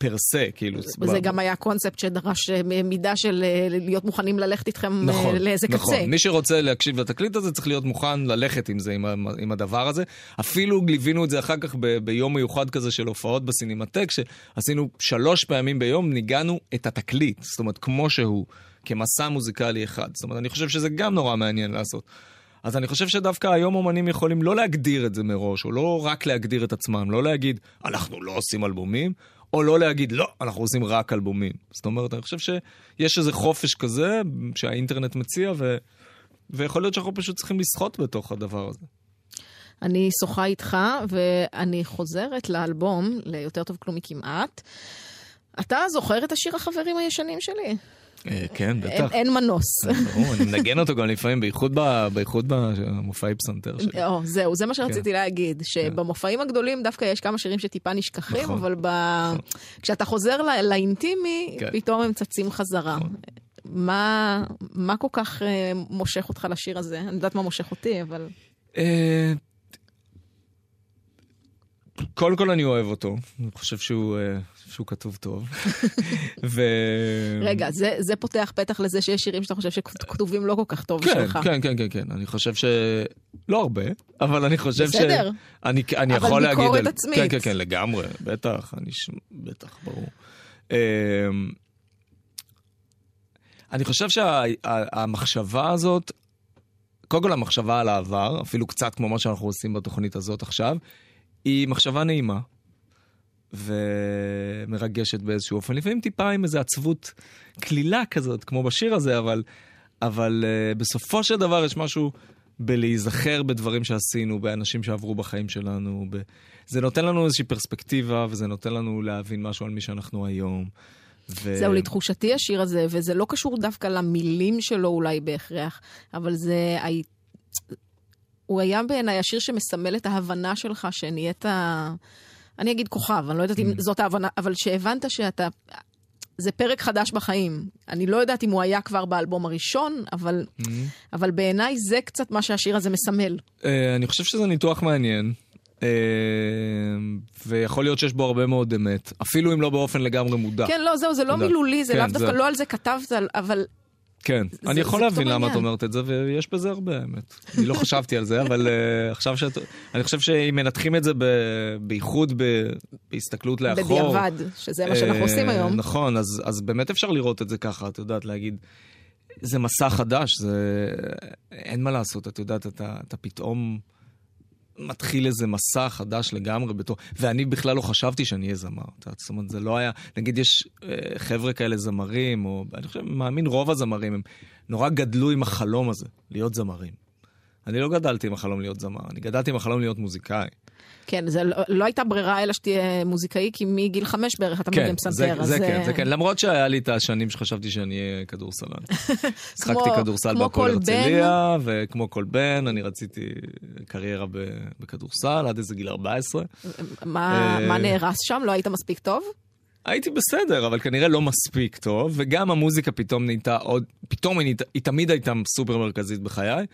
Speaker 5: פר סה, כאילו.
Speaker 3: וזה גם היה קונספט שדרש אה, מידה של אה, להיות מוכנים ללכת איתכם אה,
Speaker 5: נכון,
Speaker 3: לאיזה
Speaker 5: נכון.
Speaker 3: קצה.
Speaker 5: מי שרוצה להקשיב לתקליט הזה צריך להיות מוכן ללכת עם זה, עם, עם הדבר הזה. אפילו ליווינו את זה אחר כך ב, ביום מיוחד כזה של הופעות בסינמטק, שעשינו שלוש פעמים ביום, ניגענו את התקליט, זאת אומרת, כמו שהוא, כמסע מוזיקלי אחד. זאת אומרת, אני חושב שזה גם נורא מעניין לעשות. אז אני חושב שדווקא היום אומנים יכולים לא להגדיר את זה מראש, או לא רק להגדיר את עצמם, לא להגיד, אנחנו לא עושים אלבומים, או לא להגיד, לא, אנחנו עושים רק אלבומים. זאת אומרת, אני חושב שיש איזה חופש כזה שהאינטרנט מציע, ו... ויכול להיות שאנחנו פשוט צריכים לשחות בתוך הדבר הזה.
Speaker 3: אני שוחה איתך, ואני חוזרת לאלבום, ליותר טוב כלום מכמעט. אתה זוכר את השיר החברים הישנים שלי?
Speaker 5: אה, כן, בטח.
Speaker 3: אין מנוס.
Speaker 5: ברור, אני מנגן אותו גם לפעמים, בייחוד במופעי פסנתר שלי.
Speaker 3: או, זהו, זה מה שרציתי להגיד, שבמופעים הגדולים דווקא יש כמה שירים שטיפה נשכחים,
Speaker 5: נכון.
Speaker 3: אבל. כשאתה חוזר לאינטימי,
Speaker 5: כן.
Speaker 3: פתאום הם צצים חזרה. מה, מה כל כך אה, מושך אותך לשיר הזה? אני יודעת מה מושך אותי, אבל...
Speaker 5: אה, קודם כל אני אוהב אותו, אני חושב שהוא, אה, שהוא כתוב טוב. ו...
Speaker 3: רגע, זה, זה פותח פתח לזה שיש שירים שאתה חושב שכתובים לא כל כך טוב
Speaker 5: כן,
Speaker 3: שלך.
Speaker 5: כן, כן, כן, כן, אני חושב ש... לא הרבה, אבל אני חושב ש...
Speaker 3: בסדר.
Speaker 5: אני, אני
Speaker 3: אבל
Speaker 5: יכול להגיד...
Speaker 3: ביקורת
Speaker 5: על-
Speaker 3: עצמית.
Speaker 5: כן, כן, כן, לגמרי, בטח, אני... ש... בטח, ברור. אמ, אני חושב שהמחשבה הזאת, קודם כל המחשבה על העבר, אפילו קצת כמו מה שאנחנו עושים בתוכנית הזאת עכשיו, היא מחשבה נעימה. ומרגשת באיזשהו אופן, לפעמים טיפה עם איזו עצבות קלילה כזאת, כמו בשיר הזה, אבל, אבל uh, בסופו של דבר יש משהו בלהיזכר בדברים שעשינו, באנשים שעברו בחיים שלנו. ב... זה נותן לנו איזושהי פרספקטיבה, וזה נותן לנו להבין משהו על מי שאנחנו היום. ו...
Speaker 3: זהו, לתחושתי השיר הזה, וזה לא קשור דווקא למילים שלו אולי בהכרח, אבל זה... הוא היה בעיניי השיר שמסמל את ההבנה שלך שנהיית... אני אגיד כוכב, אני לא יודעת
Speaker 5: Mm.
Speaker 3: אם זאת ההבנה, אבל שהבנת שאתה... זה פרק חדש בחיים. אני לא יודעת אם הוא היה כבר באלבום הראשון, אבל,
Speaker 5: Mm-hmm.
Speaker 3: אבל בעיניי זה קצת מה שהשיר הזה מסמל.
Speaker 5: Uh, אני חושב שזה ניתוח מעניין. Uh, ויכול להיות שיש בו הרבה מאוד אמת, אפילו אם לא באופן לגמרי מודע.
Speaker 3: כן, לא, זהו, זה לא. מילולי, זה
Speaker 5: כן,
Speaker 3: לאו דווקא,
Speaker 5: זה-
Speaker 3: לא על זה כתבת, אבל
Speaker 5: כן,
Speaker 3: זה-
Speaker 5: אני יכול להבין למה את. אומרת את זה, ויש בזה הרבה האמת. אני לא חשבתי על זה, אבל uh, עכשיו שאת... אני חושב שאם מנתחים את זה ב... בייחוד ב... בהסתכלות לאחור...
Speaker 3: בדיעבד, שזה מה שאנחנו
Speaker 5: אה,
Speaker 3: עושים היום.
Speaker 5: נכון, אז, אז באמת אפשר לראות את זה ככה, את יודעת, להגיד, זה מסע חדש, זה... אין מה לעשות, את יודעת, אתה, אתה פתאום מתחיל איזה מסע חדש לגמרי בתור... ואני בכלל לא חשבתי שאני אהיה זמר, זאת אומרת, זה לא היה... נגיד, יש אה, חבר'ה כאלה זמרים, או אני חושב, מאמין, רוב הזמרים, הם נורא גדלו עם החלום הזה, להיות זמרים. אני לא גדלתי עם החלום להיות זמר, אני גדלתי עם החלום להיות מוזיקאי.
Speaker 3: כן, זה לא, לא הייתה ברירה אלא שתהיה מוזיקאי, כי מגיל חמש בערך אתה מנגן
Speaker 5: זה,
Speaker 3: פסנתר.
Speaker 5: זה
Speaker 3: אז,
Speaker 5: כן,
Speaker 3: אה,
Speaker 5: זה כן. למרות שהיה לי את השנים שחשבתי שאני אהיה כדורסלן. שיחקתי
Speaker 3: כמו-
Speaker 5: כדורסל בהפועל. הרצליה, וכמו כל בן, אני רציתי קריירה ב- בכדורסל עד איזה גיל 14.
Speaker 3: מה,
Speaker 5: אה,
Speaker 3: מה נהרס שם? לא היית מספיק טוב?
Speaker 5: הייתי בסדר, אבל כנראה לא מספיק טוב, וגם המוזיקה פתאום נהייתה עוד, פתאום היא, היא תמיד הייתה סופר מרכזית בחיי,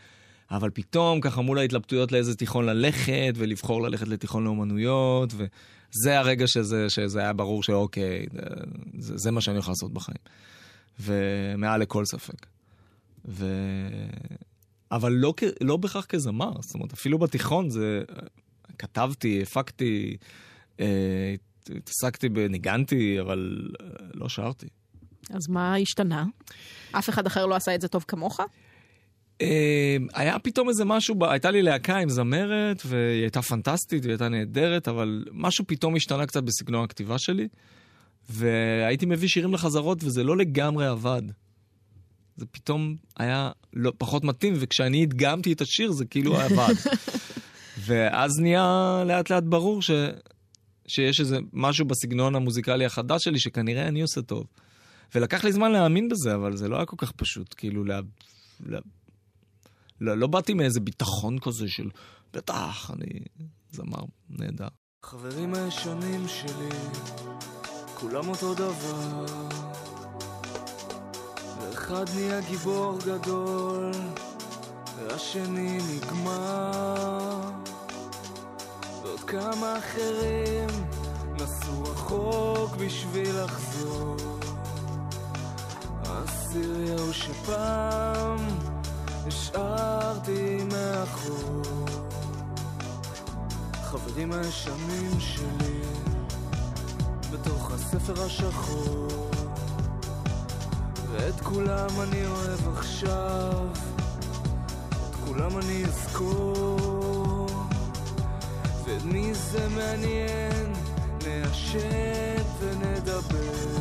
Speaker 5: אבל פתאום ככה מול ההתלבטויות לאיזה תיכון ללכת, ולבחור ללכת לתיכון לאומנויות, וזה הרגע שזה, שזה היה ברור שאוקיי, זה, זה מה שאני הולך לעשות בחיים. ומעל לכל ספק. ו... אבל לא, לא בהכרח כזמר, זאת אומרת, אפילו בתיכון זה... כתבתי, הפקתי, אה, התעסקתי בניגנתי, אבל אה, לא שרתי.
Speaker 3: אז מה השתנה? אף אחד אחר לא עשה את זה טוב כמוך?
Speaker 5: אה, היה פתאום איזה משהו, הייתה לי להקה עם זמרת, והיא הייתה פנטסטית, והיא הייתה נהדרת, אבל משהו פתאום השתנה קצת בסגנון הכתיבה שלי, והייתי מביא שירים לחזרות, וזה לא לגמרי עבד. זה פתאום היה לא, פחות מתאים, וכשאני הדגמתי את השיר זה כאילו עבד. ואז נהיה לאט לאט ברור ש, שיש איזה משהו בסגנון המוזיקלי החדש שלי שכנראה אני עושה טוב. ולקח לי זמן להאמין בזה, אבל זה לא היה כל כך פשוט, כאילו, לה, לה, לא, לא באתי מאיזה ביטחון כזה של, בטח, אני זמר נהדר.
Speaker 4: חברים הישנים שלי, כולם אותו דבר. ואחד נהיה גיבור גדול, והשני נגמר. ועוד כמה אחרים נסעו רחוק בשביל לחזור. הסירי ההוא שפעם השארתי מאחור. החברים הישנים שלי בתוך הספר השחור. ואת כולם אני אוהב עכשיו את כולם אני אזכור. ואת מי זה מעניין נעשת ונדבר.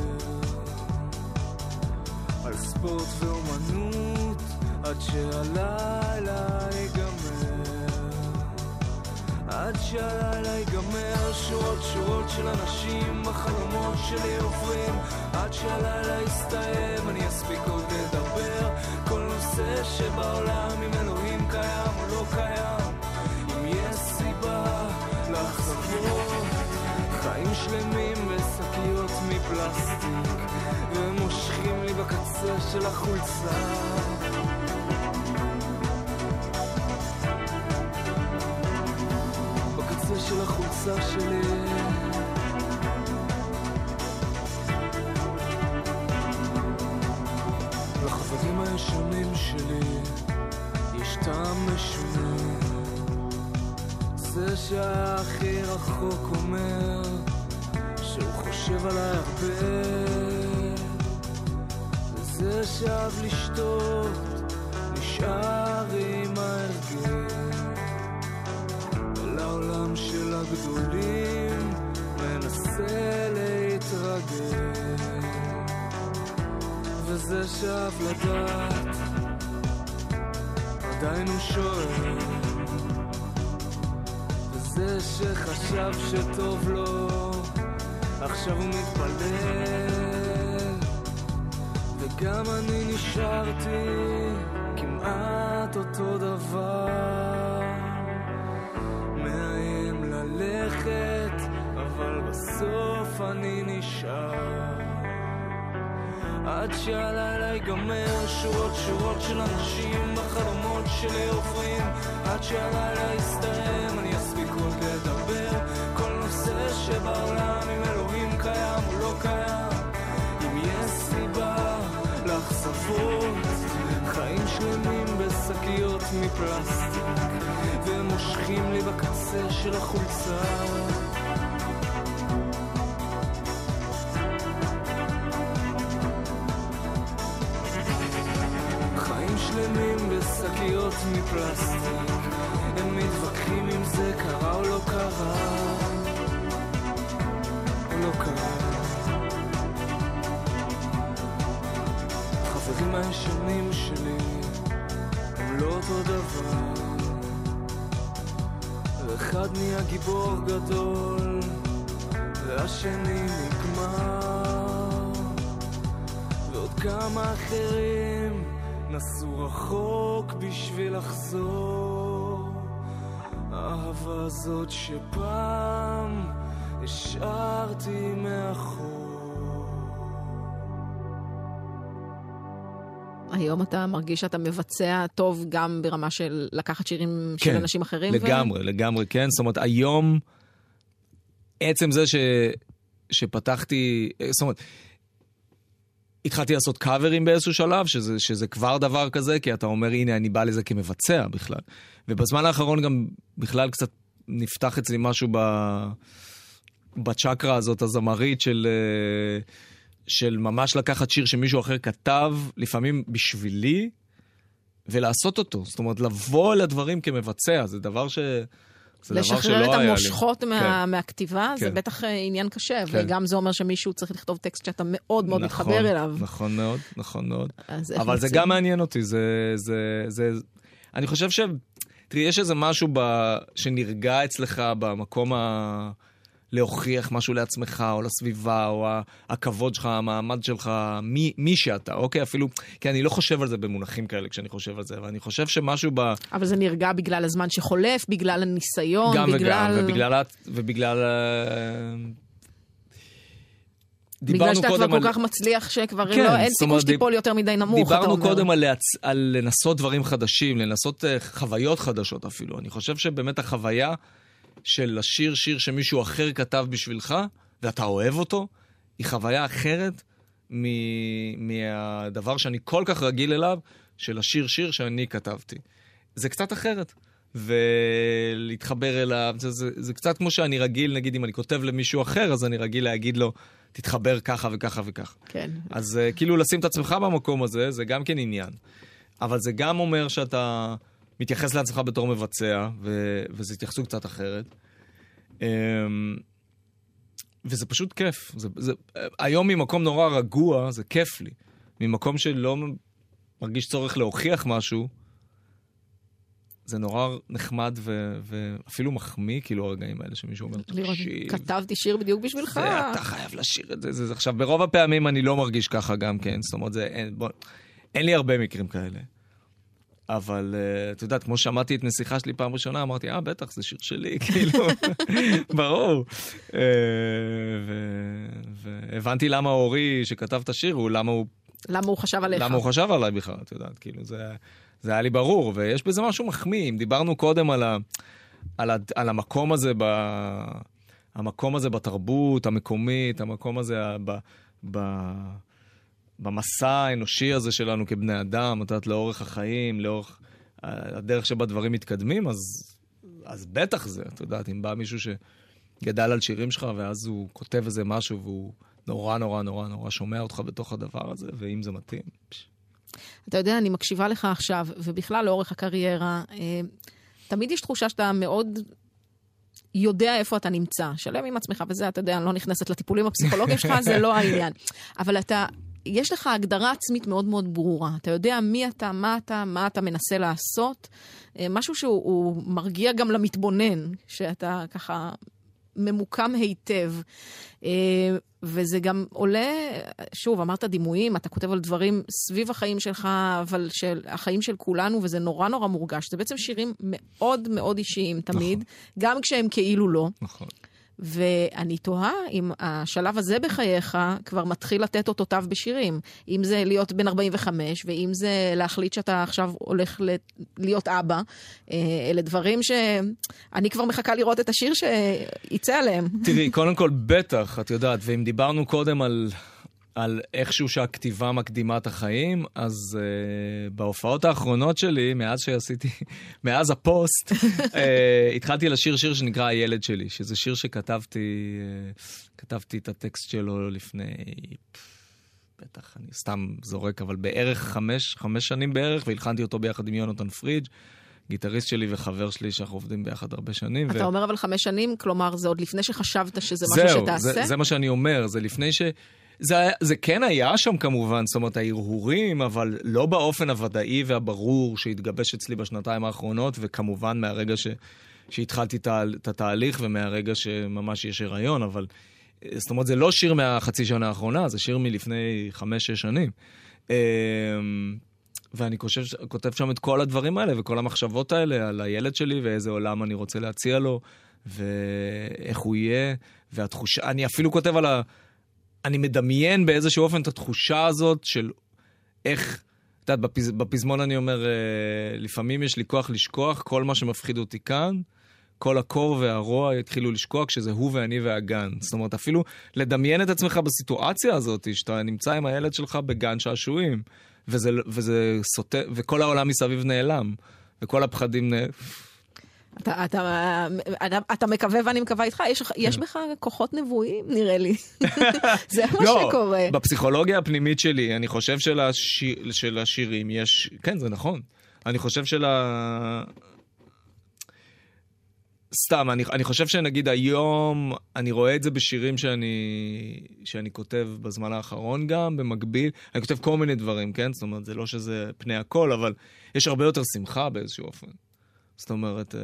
Speaker 4: על ספורט ואומנות עד שהלילה ייגמר. עד שהלילה ייגמר שורות שורות של אנשים החלומות שלי עוברים. עד שהלילה יסתיים אני אספיק עוד לדבר. כל נושא שבעולם אם אלוהים קיים או לא קיים. אם יש סיבה חיים שלמים בשקיות מפלסטיק והם מושכים לי בקצה של החולצה. בקצה של החולצה שלי. לחברים הישנים שלי יש טעם משונה. זה שהיה הכי רחוק אומר שהוא חושב עליי הרבה. וזה שאהב לשתות נשאר עם ההרגל לעולם של הגדולים מנסה להתרגל. וזה שאהב לדעת עדיין הוא שואל. וזה שחשב שטוב לו עכשיו הוא מתפלל וגם אני נשארתי כמעט אותו דבר מאיים ללכת, אבל בסוף אני נשאר. עד שהלילה ייגמר, שורות שורות של אנשים בחלומות שלי עוברים. עד שהלילה יסתיים, אני אספיק עוד לדבר. כל נושא שבעולם, בשקיות מפלסטיק, והם מושכים לי בקצה של החולצה. חיים שלמים בשקיות מפלסטיק, הם מתווכחים אם זה קרה או לא קרה. או לא קרה. החברים הישנים שלי אותו דבר. ואחד נהיה גיבור גדול והשני נגמר. ועוד כמה אחרים נסעו רחוק בשביל לחזור. האהבה הזאת שפעם השארתי מאחור
Speaker 3: היום אתה מרגיש שאתה מבצע טוב גם ברמה של לקחת שירים של אנשים אחרים? ו-
Speaker 5: כן, לגמרי, לגמרי כן. זאת אומרת, היום, עצם זה ש... שפתחתי, זאת אומרת, התחלתי לעשות קאברים באיזשהו שלב, שזה, שזה כבר דבר כזה, כי אתה אומר, הנה, אני בא לזה כמבצע בכלל. ובזמן האחרון גם בכלל קצת נפתח אצלי משהו ב... בצ'קרה הזאת הזמרית של, אה, של ממש לקחת שיר שמישהו אחר כתב, לפעמים בשבילי, ולעשות אותו. זאת אומרת, לבוא אל הדברים כמבצע, זה דבר ש... זה דבר
Speaker 3: לשחרר
Speaker 5: שלא
Speaker 3: את
Speaker 5: היה לי.
Speaker 3: המושכות מה,
Speaker 5: כן.
Speaker 3: מהכתיבה, זה
Speaker 5: כן.
Speaker 3: בטח אה, עניין קשה,
Speaker 5: כן.
Speaker 3: וגם זה אומר שמישהו צריך לכתוב טקסט שאתה מאוד מאוד
Speaker 5: נכון,
Speaker 3: מתחבר אליו.
Speaker 5: נכון מאוד, נכון מאוד. אבל זה? גם מעניין אותי, זה, זה, זה, אני חושב ש... תראי, יש איזה משהו ב... שנרגע אצלך במקום ה... להוכיח משהו לעצמך, או לסביבה, או הכבוד שלך, המעמד שלך, מי, מי שאתה, אוקיי? אפילו, כי אני לא חושב על זה במונחים כאלה כשאני חושב על זה, אבל אני חושב שמשהו ב...
Speaker 3: אבל זה נרגע בגלל הזמן שחולף, בגלל הניסיון,
Speaker 5: גם
Speaker 3: בגלל...
Speaker 5: וגם, ובגלל... ובגלל... אה,
Speaker 3: בגלל
Speaker 5: דיברנו
Speaker 3: שאתה כבר כל
Speaker 5: על-
Speaker 3: כך מצליח שכבר
Speaker 5: כן,
Speaker 3: לא, אין סיכוי שתיפול יותר מדי נמוך, אתה
Speaker 5: דיברנו
Speaker 3: אומר.
Speaker 5: קודם על, להצ... על לנסות דברים חדשים, לנסות אה, חוויות חדשות אפילו. אני חושב שבאמת החוויה של לשיר שיר שמישהו אחר כתב בשבילך, ואתה אוהב אותו, היא חוויה אחרת מ... מהדבר שאני כל כך רגיל אליו, של לשיר שיר שאני כתבתי. זה קצת אחרת. ולהתחבר אליו, זה, זה, זה קצת כמו שאני רגיל, נגיד אם אני כותב למישהו אחר, אז אני רגיל להגיד לו, תתחבר ככה וככה וככה.
Speaker 3: כן.
Speaker 5: אז uh, כאילו לשים את עצמך במקום הזה, זה גם כן עניין. אבל זה גם אומר שאתה מתייחס לעצמך בתור מבצע, ו- וזו התייחסות קצת אחרת. Um, וזה פשוט כיף. זה, זה, היום ממקום נורא רגוע, זה כיף לי. ממקום שלא מרגיש צורך להוכיח משהו, זה נורא נחמד ו- ואפילו מחמיא, כאילו, הרגעים האלה שמישהו אומר, תקשיב.
Speaker 3: כתבתי שיר בדיוק בשבילך.
Speaker 5: ואתה חייב לשיר את זה, זה, זה. עכשיו, ברוב הפעמים אני לא מרגיש ככה גם כן, זאת אומרת, זה, אין, בוא, אין לי הרבה מקרים כאלה. אבל uh, את יודעת, כמו שמעתי את נסיכה שלי פעם ראשונה, אמרתי, אה, בטח, זה שיר שלי, כאילו, ברור. Uh, והבנתי למה אורי, שכתב את השיר, הוא למה הוא
Speaker 3: למה הוא חשב עליך?
Speaker 5: למה הוא חשב עליי בכלל, את יודעת, כאילו, זה, זה היה לי ברור, ויש בזה משהו מחמיא. אם דיברנו קודם על, ה, על, ה, על המקום הזה ב... המקום הזה בתרבות המקומית, המקום הזה ב, ב, במסע האנושי הזה שלנו כבני אדם, את יודעת, לאורך החיים, לאורך הדרך שבה דברים מתקדמים, אז, אז בטח זה, את יודעת, אם בא מישהו שגדל על שירים שלך, ואז הוא כותב איזה משהו, והוא נורא נורא נורא נורא שומע אותך בתוך הדבר הזה, ואם זה מתאים.
Speaker 3: אתה יודע, אני מקשיבה לך עכשיו, ובכלל לאורך הקריירה, אה, תמיד יש תחושה שאתה מאוד יודע איפה אתה נמצא. שלם עם עצמך וזה, אתה יודע, אני לא נכנסת לטיפולים הפסיכולוגיים שלך, זה לא העניין. אבל אתה, יש לך הגדרה עצמית מאוד מאוד ברורה. אתה יודע מי אתה, מה אתה, מה אתה מנסה לעשות. אה, משהו שהוא הוא מרגיע גם למתבונן, שאתה ככה ממוקם היטב. אה, וזה גם עולה, שוב, אמרת דימויים, אתה כותב על דברים סביב החיים שלך, אבל של החיים של כולנו, וזה נורא נורא מורגש. זה בעצם שירים מאוד מאוד אישיים תמיד, גם כשהם כאילו לא.
Speaker 5: נכון.
Speaker 3: ואני תוהה אם השלב הזה בחייך כבר מתחיל לתת אותותיו בשירים. אם זה להיות בן 45, ואם זה להחליט שאתה עכשיו הולך להיות אבא. אה, אלה דברים שאני כבר מחכה לראות את השיר שיצא עליהם.
Speaker 5: תראי, קודם כל, בטח, את יודעת, ואם דיברנו קודם על, על איכשהו שהכתיבה מקדימה את החיים, אז uh, בהופעות האחרונות שלי, מאז שעשיתי, מאז הפוסט, אה, התחלתי לשיר שיר שנקרא הילד שלי, שזה שיר שכתבתי, אה, כתבתי את הטקסט שלו לפני... בטח, אני סתם זורק, אבל בערך חמש, חמש שנים בערך, והלחנתי אותו ביחד עם יונתן פרידג', גיטריסט שלי וחבר שלי שאנחנו עובדים ביחד הרבה שנים.
Speaker 3: אתה אומר אבל חמש שנים, כלומר זה עוד לפני שחשבת שזה משהו
Speaker 5: זהו,
Speaker 3: שתעשה?
Speaker 5: זה, זה מה שאני אומר, זה לפני ש... זה, זה כן היה שם כמובן, זאת אומרת, ההרהורים, אבל לא באופן הוודאי והברור שהתגבש אצלי בשנתיים האחרונות, וכמובן מהרגע ש, שהתחלתי את ה- את התהליך ומהרגע שממש יש הריון, אבל... אה, זאת אומרת, זה לא שיר מהחצי שנה האחרונה, זה שיר מלפני חמש-שש שנים. אמ, ואני חושב, כותב שם את כל הדברים האלה וכל המחשבות האלה על הילד שלי ואיזה עולם אני רוצה להציע לו, ואיך הוא יהיה, והתחושה, אני אפילו כותב על ה... אני מדמיין באיזשהו אופן את התחושה הזאת של איך, את יודעת, בפז, בפזמון אני אומר, אה, לפעמים יש לי כוח לשכוח, כל מה שמפחיד אותי כאן, כל הקור והרוע יתחילו לשקוע כשזה הוא ואני והגן. זאת אומרת, אפילו לדמיין את עצמך בסיטואציה הזאת, שאתה נמצא עם הילד שלך בגן שעשועים, וזה, וזה סוטה, וכל העולם מסביב נעלם, וכל הפחדים נ...
Speaker 3: אתה, אתה, אתה, אתה מקווה ואני מקווה איתך, יש, יש בך כוחות נבואיים, נראה לי. זה מה
Speaker 5: לא,
Speaker 3: שקורה.
Speaker 5: בפסיכולוגיה הפנימית שלי, אני חושב שלשיר, שלשירים יש... כן, זה נכון. אני חושב של ה... סתם, אני, אני חושב שנגיד היום, אני רואה את זה בשירים שאני, שאני כותב בזמן האחרון גם, במקביל. אני כותב כל מיני דברים, כן? זאת אומרת, זה לא שזה פני הכל, אבל יש הרבה יותר שמחה באיזשהו אופן. זאת אומרת, אה,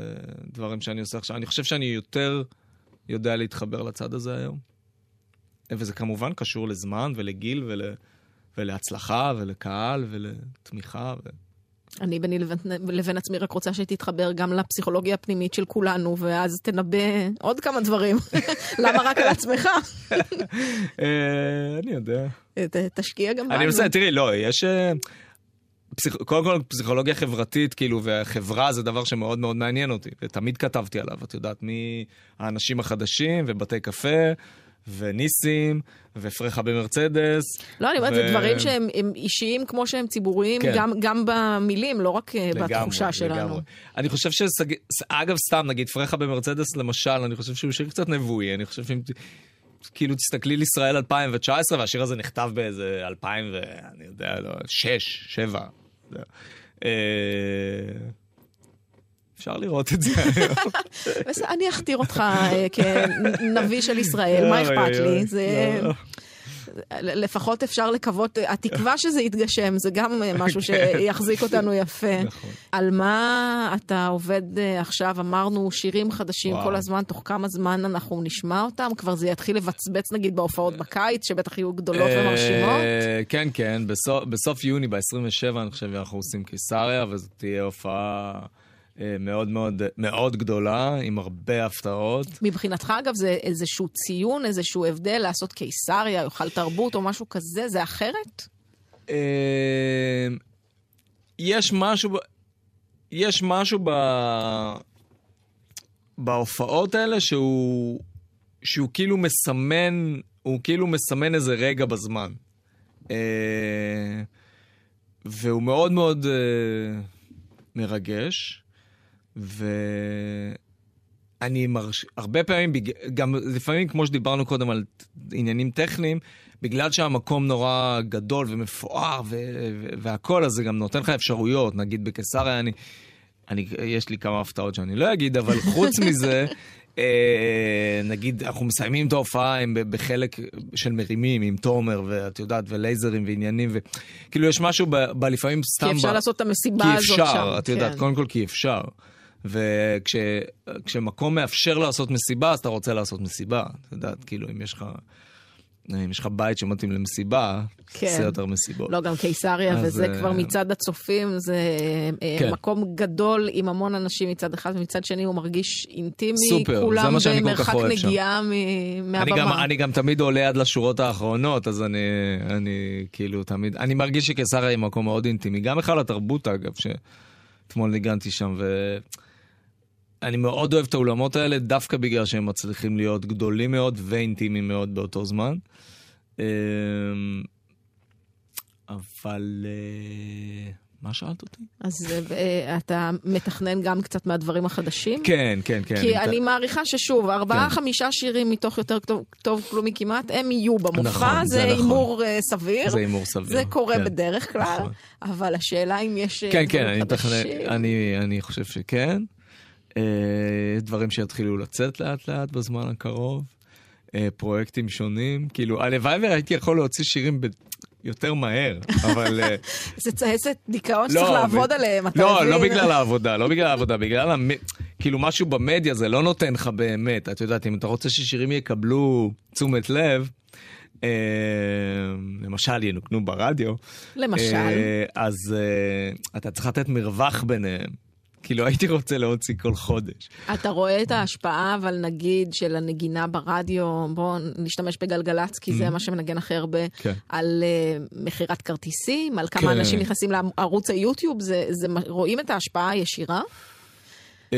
Speaker 5: דברים שאני עושה עכשיו. אני חושב שאני יותר יודע להתחבר לצד הזה היום. וזה כמובן קשור לזמן ולגיל ול, ולהצלחה ולקהל ולתמיכה. ו...
Speaker 3: אני ביני לבין, לבין עצמי רק רוצה שתתחבר גם לפסיכולוגיה הפנימית של כולנו, ואז תנבא עוד כמה דברים. למה רק על עצמך?
Speaker 5: אה, אני יודע.
Speaker 3: ת- תשקיע גם בנו.
Speaker 5: אני בסדר, תראי, לא, יש... פסיכ... קודם כל, פסיכולוגיה חברתית, כאילו, והחברה זה דבר שמאוד מאוד מעניין אותי, ותמיד כתבתי עליו, את יודעת, מהאנשים החדשים, ובתי קפה, וניסים, ופרחה במרצדס.
Speaker 3: לא, אני אומרת,
Speaker 5: ו-
Speaker 3: זה דברים שהם הם אישיים כמו שהם ציבוריים,
Speaker 5: כן.
Speaker 3: גם, גם במילים, לא רק אה,
Speaker 5: לגמרי,
Speaker 3: בתחושה שלנו.
Speaker 5: לגמרי. אני חושב ש... אגב, סתם, נגיד פרחה במרצדס, למשל, אני חושב שהוא שיר קצת נבואי, אני חושב שאם... כאילו, תסתכלי על ישראל 2019, והשיר הזה נכתב באיזה 2000 ו... אני יודע, לא, 6, 7. אפשר לראות את זה היום.
Speaker 3: אני אכתיר אותך אה, כנביא של ישראל, מה אכפת לי? זה... לפחות אפשר לקוות, התקווה שזה יתגשם, זה גם משהו שיחזיק אותנו יפה.
Speaker 5: נכון.
Speaker 3: על מה אתה עובד אה, עכשיו? אמרנו שירים חדשים
Speaker 5: וואו.
Speaker 3: כל הזמן, תוך כמה זמן אנחנו נשמע אותם? כבר זה יתחיל לבצבץ נגיד בהופעות בקיץ, שבטח יהיו גדולות ומרשימות?
Speaker 5: אה, כן, כן, בסוף- בסוף יוני, ב-27, אני חושב, אנחנו עושים קיסריה, וזאת תהיה הופעה מאוד מאוד מאוד גדולה, עם הרבה הפתעות.
Speaker 3: מבחינתך, אגב, זה איזשהו ציון, איזשהו הבדל לעשות קיסריה, יאכל תרבות או משהו כזה, זה אחרת?
Speaker 5: אה, יש משהו, יש משהו ב... בהופעות האלה שהוא, שהוא כאילו מסמן, הוא כאילו מסמן איזה רגע בזמן. אה, והוא מאוד מאוד אה, מרגש, ואני מרש... הרבה פעמים, בג... גם לפעמים, כמו שדיברנו קודם על עניינים טכניים, בגלל שהמקום נורא גדול ומפואר ו... ו... והכל, אז זה גם נותן לך אפשרויות. נגיד בקיסריה, אני... אני... יש לי כמה הפתעות שאני לא אגיד, אבל חוץ מזה, אה, נגיד, אנחנו מסיימים את ההופעה ב- בחלק של מרימים, עם תומר, ואת יודעת, ולייזרים ועניינים, וכאילו יש משהו ב... ב... לפעמים סתם...
Speaker 3: כי אפשר
Speaker 5: ב...
Speaker 3: לעשות את המסיבה
Speaker 5: כי
Speaker 3: הזאת שם.
Speaker 5: אפשר, את יודעת,
Speaker 3: כן.
Speaker 5: קודם כל כי אפשר. וכשמקום מאפשר לעשות מסיבה, אז אתה רוצה לעשות מסיבה. את יודעת, כאילו, אם יש לך... אם יש לך בית שמתאים למסיבה,
Speaker 3: כן.
Speaker 5: תעשה יותר מסיבות.
Speaker 3: לא, גם קיסריה,
Speaker 5: אז,
Speaker 3: וזה
Speaker 5: אה,
Speaker 3: כבר מצד הצופים, זה אה,
Speaker 5: כן.
Speaker 3: מקום גדול עם המון אנשים מצד אחד, ומצד שני הוא מרגיש אינטימי.
Speaker 5: סופר, זה
Speaker 3: כולם
Speaker 5: מה שאני כל כך
Speaker 3: במרחק. נגיעה מ-
Speaker 5: אני גם,
Speaker 3: מהבמה.
Speaker 5: אני גם תמיד עולה עד לשורות האחרונות, אז אני, אני כאילו תמיד, אני מרגיש שקיסריה היא מקום מאוד אינטימי. גם היכל התרבות אגב, שאתמול ניגנתי שם, ואני מאוד אוהב את האולמות האלה, דווקא בגלל שהם מצליחים להיות גדולים מאוד ואינטימיים מאוד באותו זמן. אמ, אבל... אה, מה שאלת אותי?
Speaker 3: אז אה, אתה מתכנן גם קצת מהדברים החדשים?
Speaker 5: כן, כן, כן.
Speaker 3: כי אני מעריכה ששוב, ארבעה,
Speaker 5: כן.
Speaker 3: חמישה שירים מתוך יותר טוב- כלומי כמעט, הם יהיו במופע,
Speaker 5: נכון,
Speaker 3: זה
Speaker 5: נכון.
Speaker 3: הימור אה, סביר.
Speaker 5: זה הימור סביר.
Speaker 3: זה קורה
Speaker 5: כן.
Speaker 3: בדרך כלל,
Speaker 5: נכון.
Speaker 3: אבל השאלה אם יש אה,
Speaker 5: כן, כן, אני. אני, אני חושב שכן. אה, דברים שיתחילו לצאת לאט לאט בזמן הקרוב. אה, פרויקטים שונים, כאילו, הלוואי והייתי יכול להוציא שירים ב... יותר מהר, אבל... אה,
Speaker 3: זה דיכאון
Speaker 5: לא,
Speaker 3: שצריך לעבוד עליהם, אתה
Speaker 5: לא,
Speaker 3: מבין?
Speaker 5: לא בגלל העבודה, לא בגלל העבודה, בגלל המ... כאילו משהו במדיה זה לא נותן לך באמת, את יודעת, אם אתה רוצה ששירים יקבלו תשומת לב, למשל ינוקנו ברדיו,
Speaker 3: למשל.
Speaker 5: אז אתה צריך לתת מרווח ביניהם. כאילו הייתי רוצה להוציא כל חודש.
Speaker 3: אתה רואה את ההשפעה, אבל נגיד, של הנגינה ברדיו, בואו נשתמש בגלגלצ, כי זה מה שמנגן הכי הרבה,
Speaker 5: Mm-hmm. כן.
Speaker 3: על uh, מכירת כרטיסים, על כמה
Speaker 5: כן.
Speaker 3: אנשים נכנסים לערוץ היוטיוב, זה, זה, רואים את ההשפעה הישירה?
Speaker 5: אה,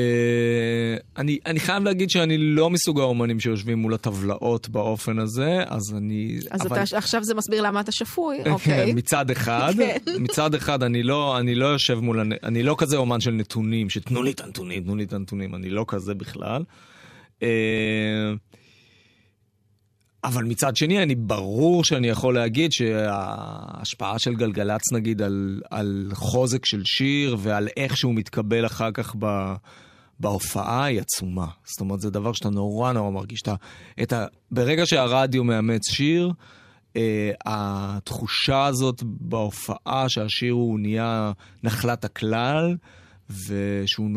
Speaker 5: אני, אני חייב להגיד שאני לא מסוג האומנים שיושבים מול הטבלאות באופן הזה, אז אני...
Speaker 3: אז
Speaker 5: אבל-
Speaker 3: אתה, עכשיו זה מסביר למה אתה שפוי,
Speaker 5: כן,
Speaker 3: אוקיי.
Speaker 5: מצד אחד,
Speaker 3: כן.
Speaker 5: מצד אחד אני לא, אני לא יושב מול, אני לא כזה אומן של נתונים, שתנו לי את הנתונים, תנו לי את הנתונים, אני לא כזה בכלל. אבל מצד שני, אני ברור שאני יכול להגיד שההשפעה של גלגלצ נגיד על, על חוזק של שיר ועל איך שהוא מתקבל אחר כך ב, בהופעה היא עצומה. זאת אומרת, זה דבר שאתה נורא נורא מרגיש. אתה, את ה, ברגע שהרדיו מאמץ שיר, אה, התחושה הזאת בהופעה שהשיר הוא נהיה נחלת הכלל, ושהוא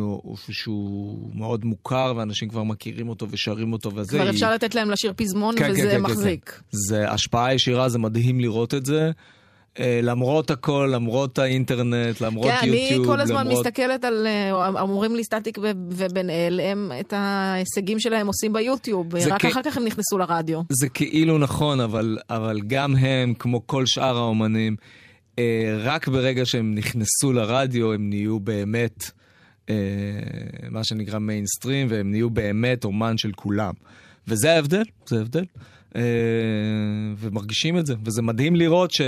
Speaker 5: שהוא מאוד מוכר, ואנשים כבר מכירים אותו ושרים אותו וזה.
Speaker 3: כבר
Speaker 5: היא-
Speaker 3: אפשר לתת להם לשיר פזמון
Speaker 5: כן,
Speaker 3: וזה
Speaker 5: כן, כן,
Speaker 3: מחזיק.
Speaker 5: כן. זה השפעה ישירה, זה מדהים לראות את זה. אה, למרות הכל, למרות האינטרנט, למרות
Speaker 3: כן, אני
Speaker 5: יוטיוב,
Speaker 3: כל הזמן
Speaker 5: למרות...
Speaker 3: מסתכלת על, אה, אומרים לי סטטיק ובן אל, הם את ההישגים שלהם עושים ביוטיוב, רק
Speaker 5: כ-
Speaker 3: אחר כך הם נכנסו לרדיו.
Speaker 5: זה כאילו נכון, אבל, אבל גם הם, כמו כל שאר האומנים, רק ברגע שהם נכנסו לרדיו, הם נהיו באמת, אה, מה שנקרא מיינסטרים, והם נהיו באמת אומן של כולם. וזה ההבדל, זה ההבדל. אה, ומרגישים את זה, וזה מדהים לראות ש...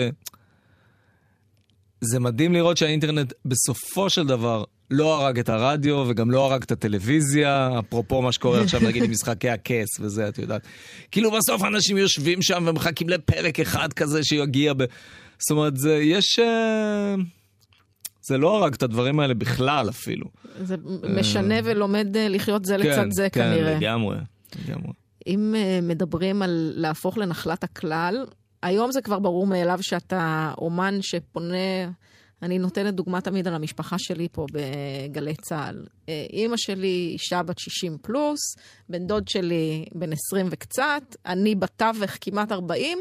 Speaker 5: זה מדהים לראות שהאינטרנט בסופו של דבר לא הרג את הרדיו וגם לא הרג את הטלוויזיה, אפרופו מה שקורה עכשיו נגיד עם משחקי הכס וזה, את יודעת. כאילו בסוף אנשים יושבים שם ומחכים לפרק אחד כזה שיגיע ב... זאת אומרת, זה, יש... אה, זה לא הרג את הדברים האלה בכלל אפילו.
Speaker 3: זה משנה ולומד אה, לחיות זה לצד זה
Speaker 5: כן,
Speaker 3: כנראה.
Speaker 5: לגמרי, לגמרי.
Speaker 3: אם אה, מדברים על להפוך לנחלת הכלל, היום זה כבר ברור מאליו שאתה אומן שפונה, אני נותנת דוגמה תמיד על המשפחה שלי פה בגלי צה"ל. אה, אימא שלי אישה בת 60 פלוס, בן דוד שלי בן 20 וקצת, אני בתווך כמעט 40,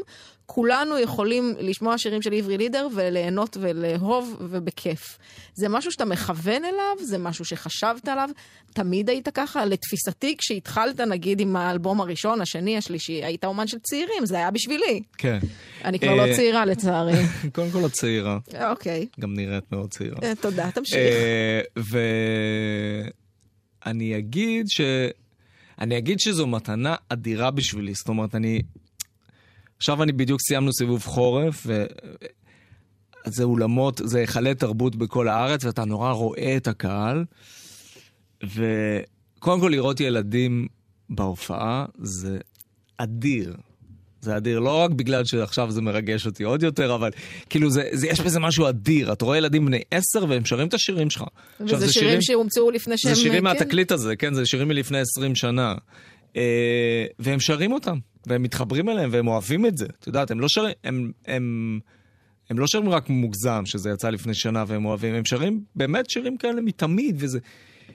Speaker 3: כולנו יכולים לשמוע שירים של עברי לידר וליהנות ולאהוב ובכיף. זה משהו שאתה מכוון אליו, זה משהו שחשבת עליו, תמיד היית ככה. לתפיסתי, כשהתחלת נגיד עם האלבום הראשון, השני, השלישי, היית אומן של צעירים, זה היה בשבילי.
Speaker 5: כן.
Speaker 3: אני כבר לא
Speaker 5: אה,
Speaker 3: צעירה לצערי.
Speaker 5: קודם כל את צעירה,
Speaker 3: אוקיי,
Speaker 5: גם נראית מאוד צעירה.
Speaker 3: אה, תודה, תמשיך.
Speaker 5: ואני אגיד ש... אני אגיד שזו מתנה אדירה בשבילי, זאת אומרת, אני... עכשיו אני בדיוק סיימנו סיבוב חורף, ו... זה אולמות, זה היכלי תרבות בכל הארץ, ואתה נורא רואה את הקהל. וקודם כל לראות ילדים בהופעה זה אדיר. זה אדיר, לא רק בגלל שעכשיו זה מרגש אותי עוד יותר, אבל כאילו זה, זה יש בזה משהו אדיר. אתה רואה ילדים בני עשר והם שרים את השירים שלך.
Speaker 3: וזה
Speaker 5: זה
Speaker 3: שירים שהומצאו לפני שהם...
Speaker 5: זה שירים
Speaker 3: כן?
Speaker 5: מהתקליט הזה, כן, זה שירים מלפני 20 שנה. אה, והם שרים אותם, והם מתחברים אליהם, והם אוהבים את זה. את יודעת, הם לא שרים, הם, הם, הם לא שרים רק מוגזם, שזה יצא לפני שנה והם אוהבים, הם שרים באמת שירים כאלה מתמיד, וזה...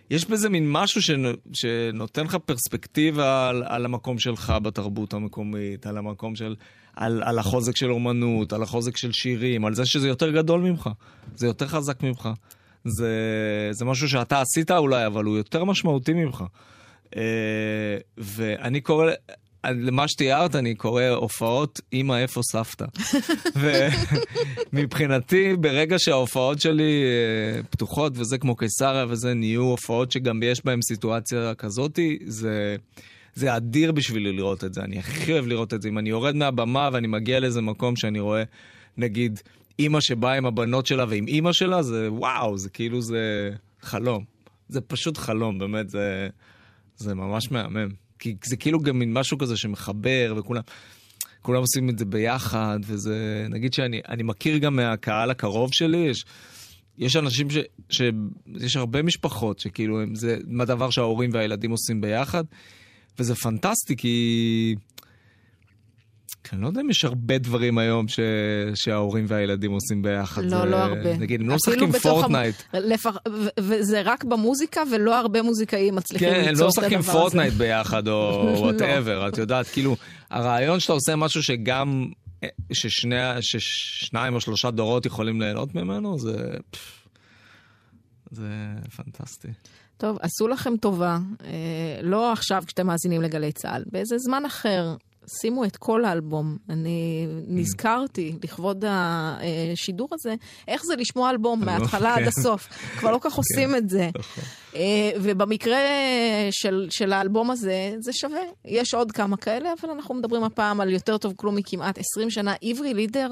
Speaker 5: יש בזה מין משהו שנ, שנותן לך פרספקטיבה על, על המקום שלך בתרבות המקומית, על המקום של... על, על החוזק של אומנות, על החוזק של שירים, על זה שזה יותר גדול ממך, זה יותר חזק ממך. זה, זה משהו שאתה עשית אולי, אבל הוא יותר משמעותי ממך. אה, ואני קורא, למה שתיארת, אני קורא הופעות אמא איפה סבתא. ומבחינתי, ברגע שההופעות שלי אה, פתוחות, וזה כמו קיסריה וזה, נהיו הופעות שגם יש בהן סיטואציה כזאתי, זה... זה אדיר בשבילי לראות את זה, אני הכי אוהב לראות את זה. אם אני יורד מהבמה ואני מגיע לאיזה מקום שאני רואה, נגיד, אימא שבאה עם הבנות שלה ועם אימא שלה, זה וואו, זה כאילו זה חלום. זה פשוט חלום, באמת, זה, זה ממש מהמם. כי זה כאילו גם מין משהו כזה שמחבר, וכולם כולם עושים את זה ביחד, וזה, נגיד שאני אני מכיר גם מהקהל הקרוב שלי, יש, יש אנשים ש, ש... יש הרבה משפחות שכאילו, הם, זה הדבר שההורים והילדים עושים ביחד, וזה פנטסטי, כי... אני לא יודע אם יש הרבה דברים היום ש... שההורים והילדים עושים ביחד.
Speaker 3: לא,
Speaker 5: זה...
Speaker 3: לא הרבה.
Speaker 5: נגיד, הם לא משחקים Fortnite.
Speaker 3: המ- לפח... ו- וזה רק במוזיקה, ולא הרבה מוזיקאים מצליחים
Speaker 5: כן, הם
Speaker 3: ליצור
Speaker 5: לא
Speaker 3: את הדבר הזה.
Speaker 5: משחקים Fortnite ביחד או
Speaker 3: לא.
Speaker 5: Whatever, את יודעת, כאילו, הרעיון שאתה עושה משהו שגם, ששני, ששניים או שלושה דורות יכולים ליהנות ממנו, זה... זה פנטסטי.
Speaker 3: טוב, עשו לכם טובה, אה, לא עכשיו כשאתם מאזינים לגלי צה"ל, באיזה זמן אחר. שימו את כל האלבום. אני נזכרתי, לכבוד השידור הזה, איך זה לשמוע אלבום מההתחלה עד
Speaker 5: כן.
Speaker 3: הסוף. כבר לא כך עושים את זה.
Speaker 5: נכון.
Speaker 3: אה, ובמקרה של, של האלבום הזה, זה שווה. יש עוד כמה כאלה, אבל אנחנו מדברים הפעם על יותר טוב כלום מכמעט 20 שנה. עברי לידר,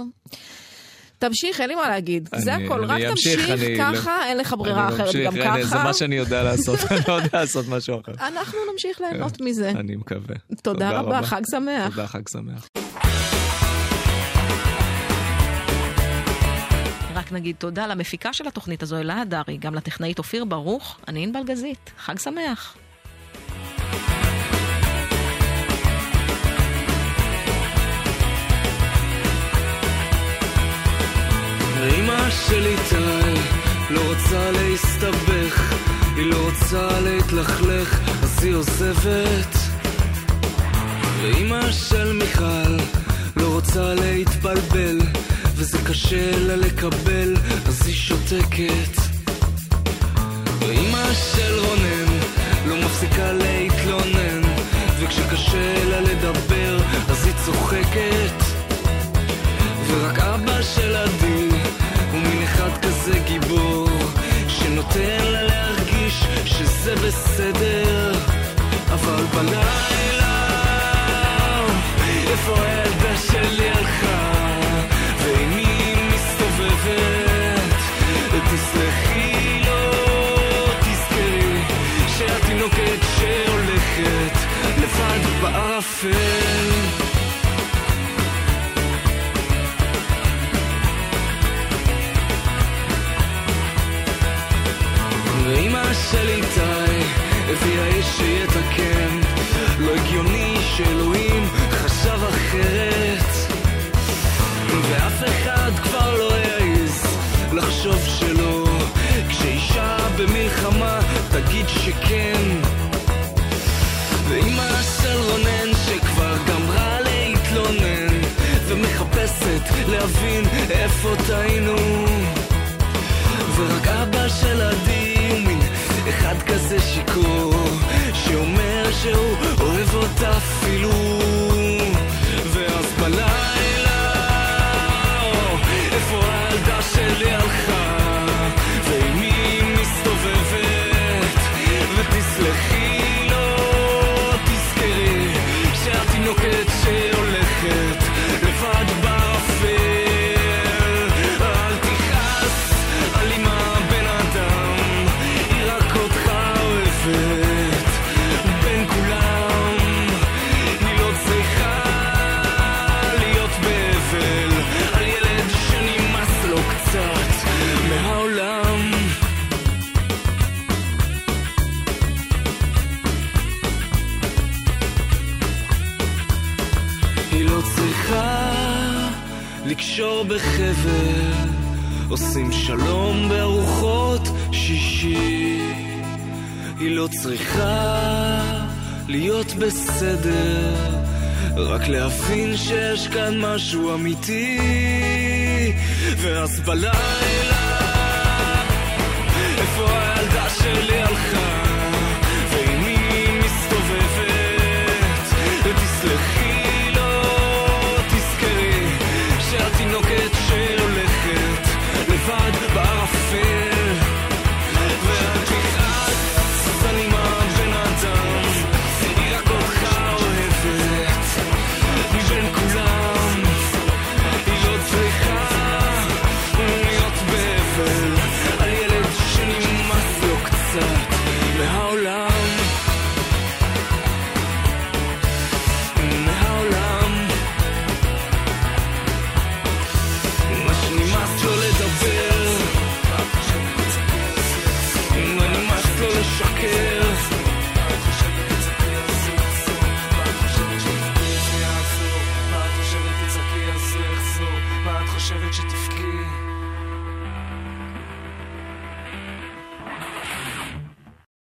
Speaker 3: תמשיך, אין לי מה להגיד.
Speaker 5: אני,
Speaker 3: זה
Speaker 5: הכל,
Speaker 3: רק
Speaker 5: אמשיך,
Speaker 3: תמשיך
Speaker 5: אני, לא-
Speaker 3: ככה, לא... אין לך ברירה אחרת
Speaker 5: ממשיך,
Speaker 3: גם
Speaker 5: אני,
Speaker 3: ככה.
Speaker 5: זה מה שאני יודע לעשות, אני לא יודע לעשות משהו אחר.
Speaker 3: אנחנו נמשיך ליהנות כן, מזה.
Speaker 5: אני מקווה.
Speaker 3: תודה, תודה רבה, רבה, חג שמח.
Speaker 5: תודה, חג שמח.
Speaker 1: רק
Speaker 3: נגיד תודה למפיקה של התוכנית הזו, אלה הדרי, גם לטכנאית אופיר ברוך, אני ענבל גזית. חג שמח.
Speaker 4: אמא שלי טל לא רוצה להסתבך, היא לא רוצה להתלכלך, אז היא עוזבת. ואמא של מיכל לא רוצה להתבלבל, וזה קשה לה לקבל, אז היא שותקת. תן לה להרגיש שזה בסדר, אבל בניי... להבין איפה טעינו. ורק אבא של הדין בסדר, רק להבין שיש כאן משהו אמיתי, ואז בלילה, איפה הילדה שלי הלכה, ואם היא מסתובבת, ותסלחי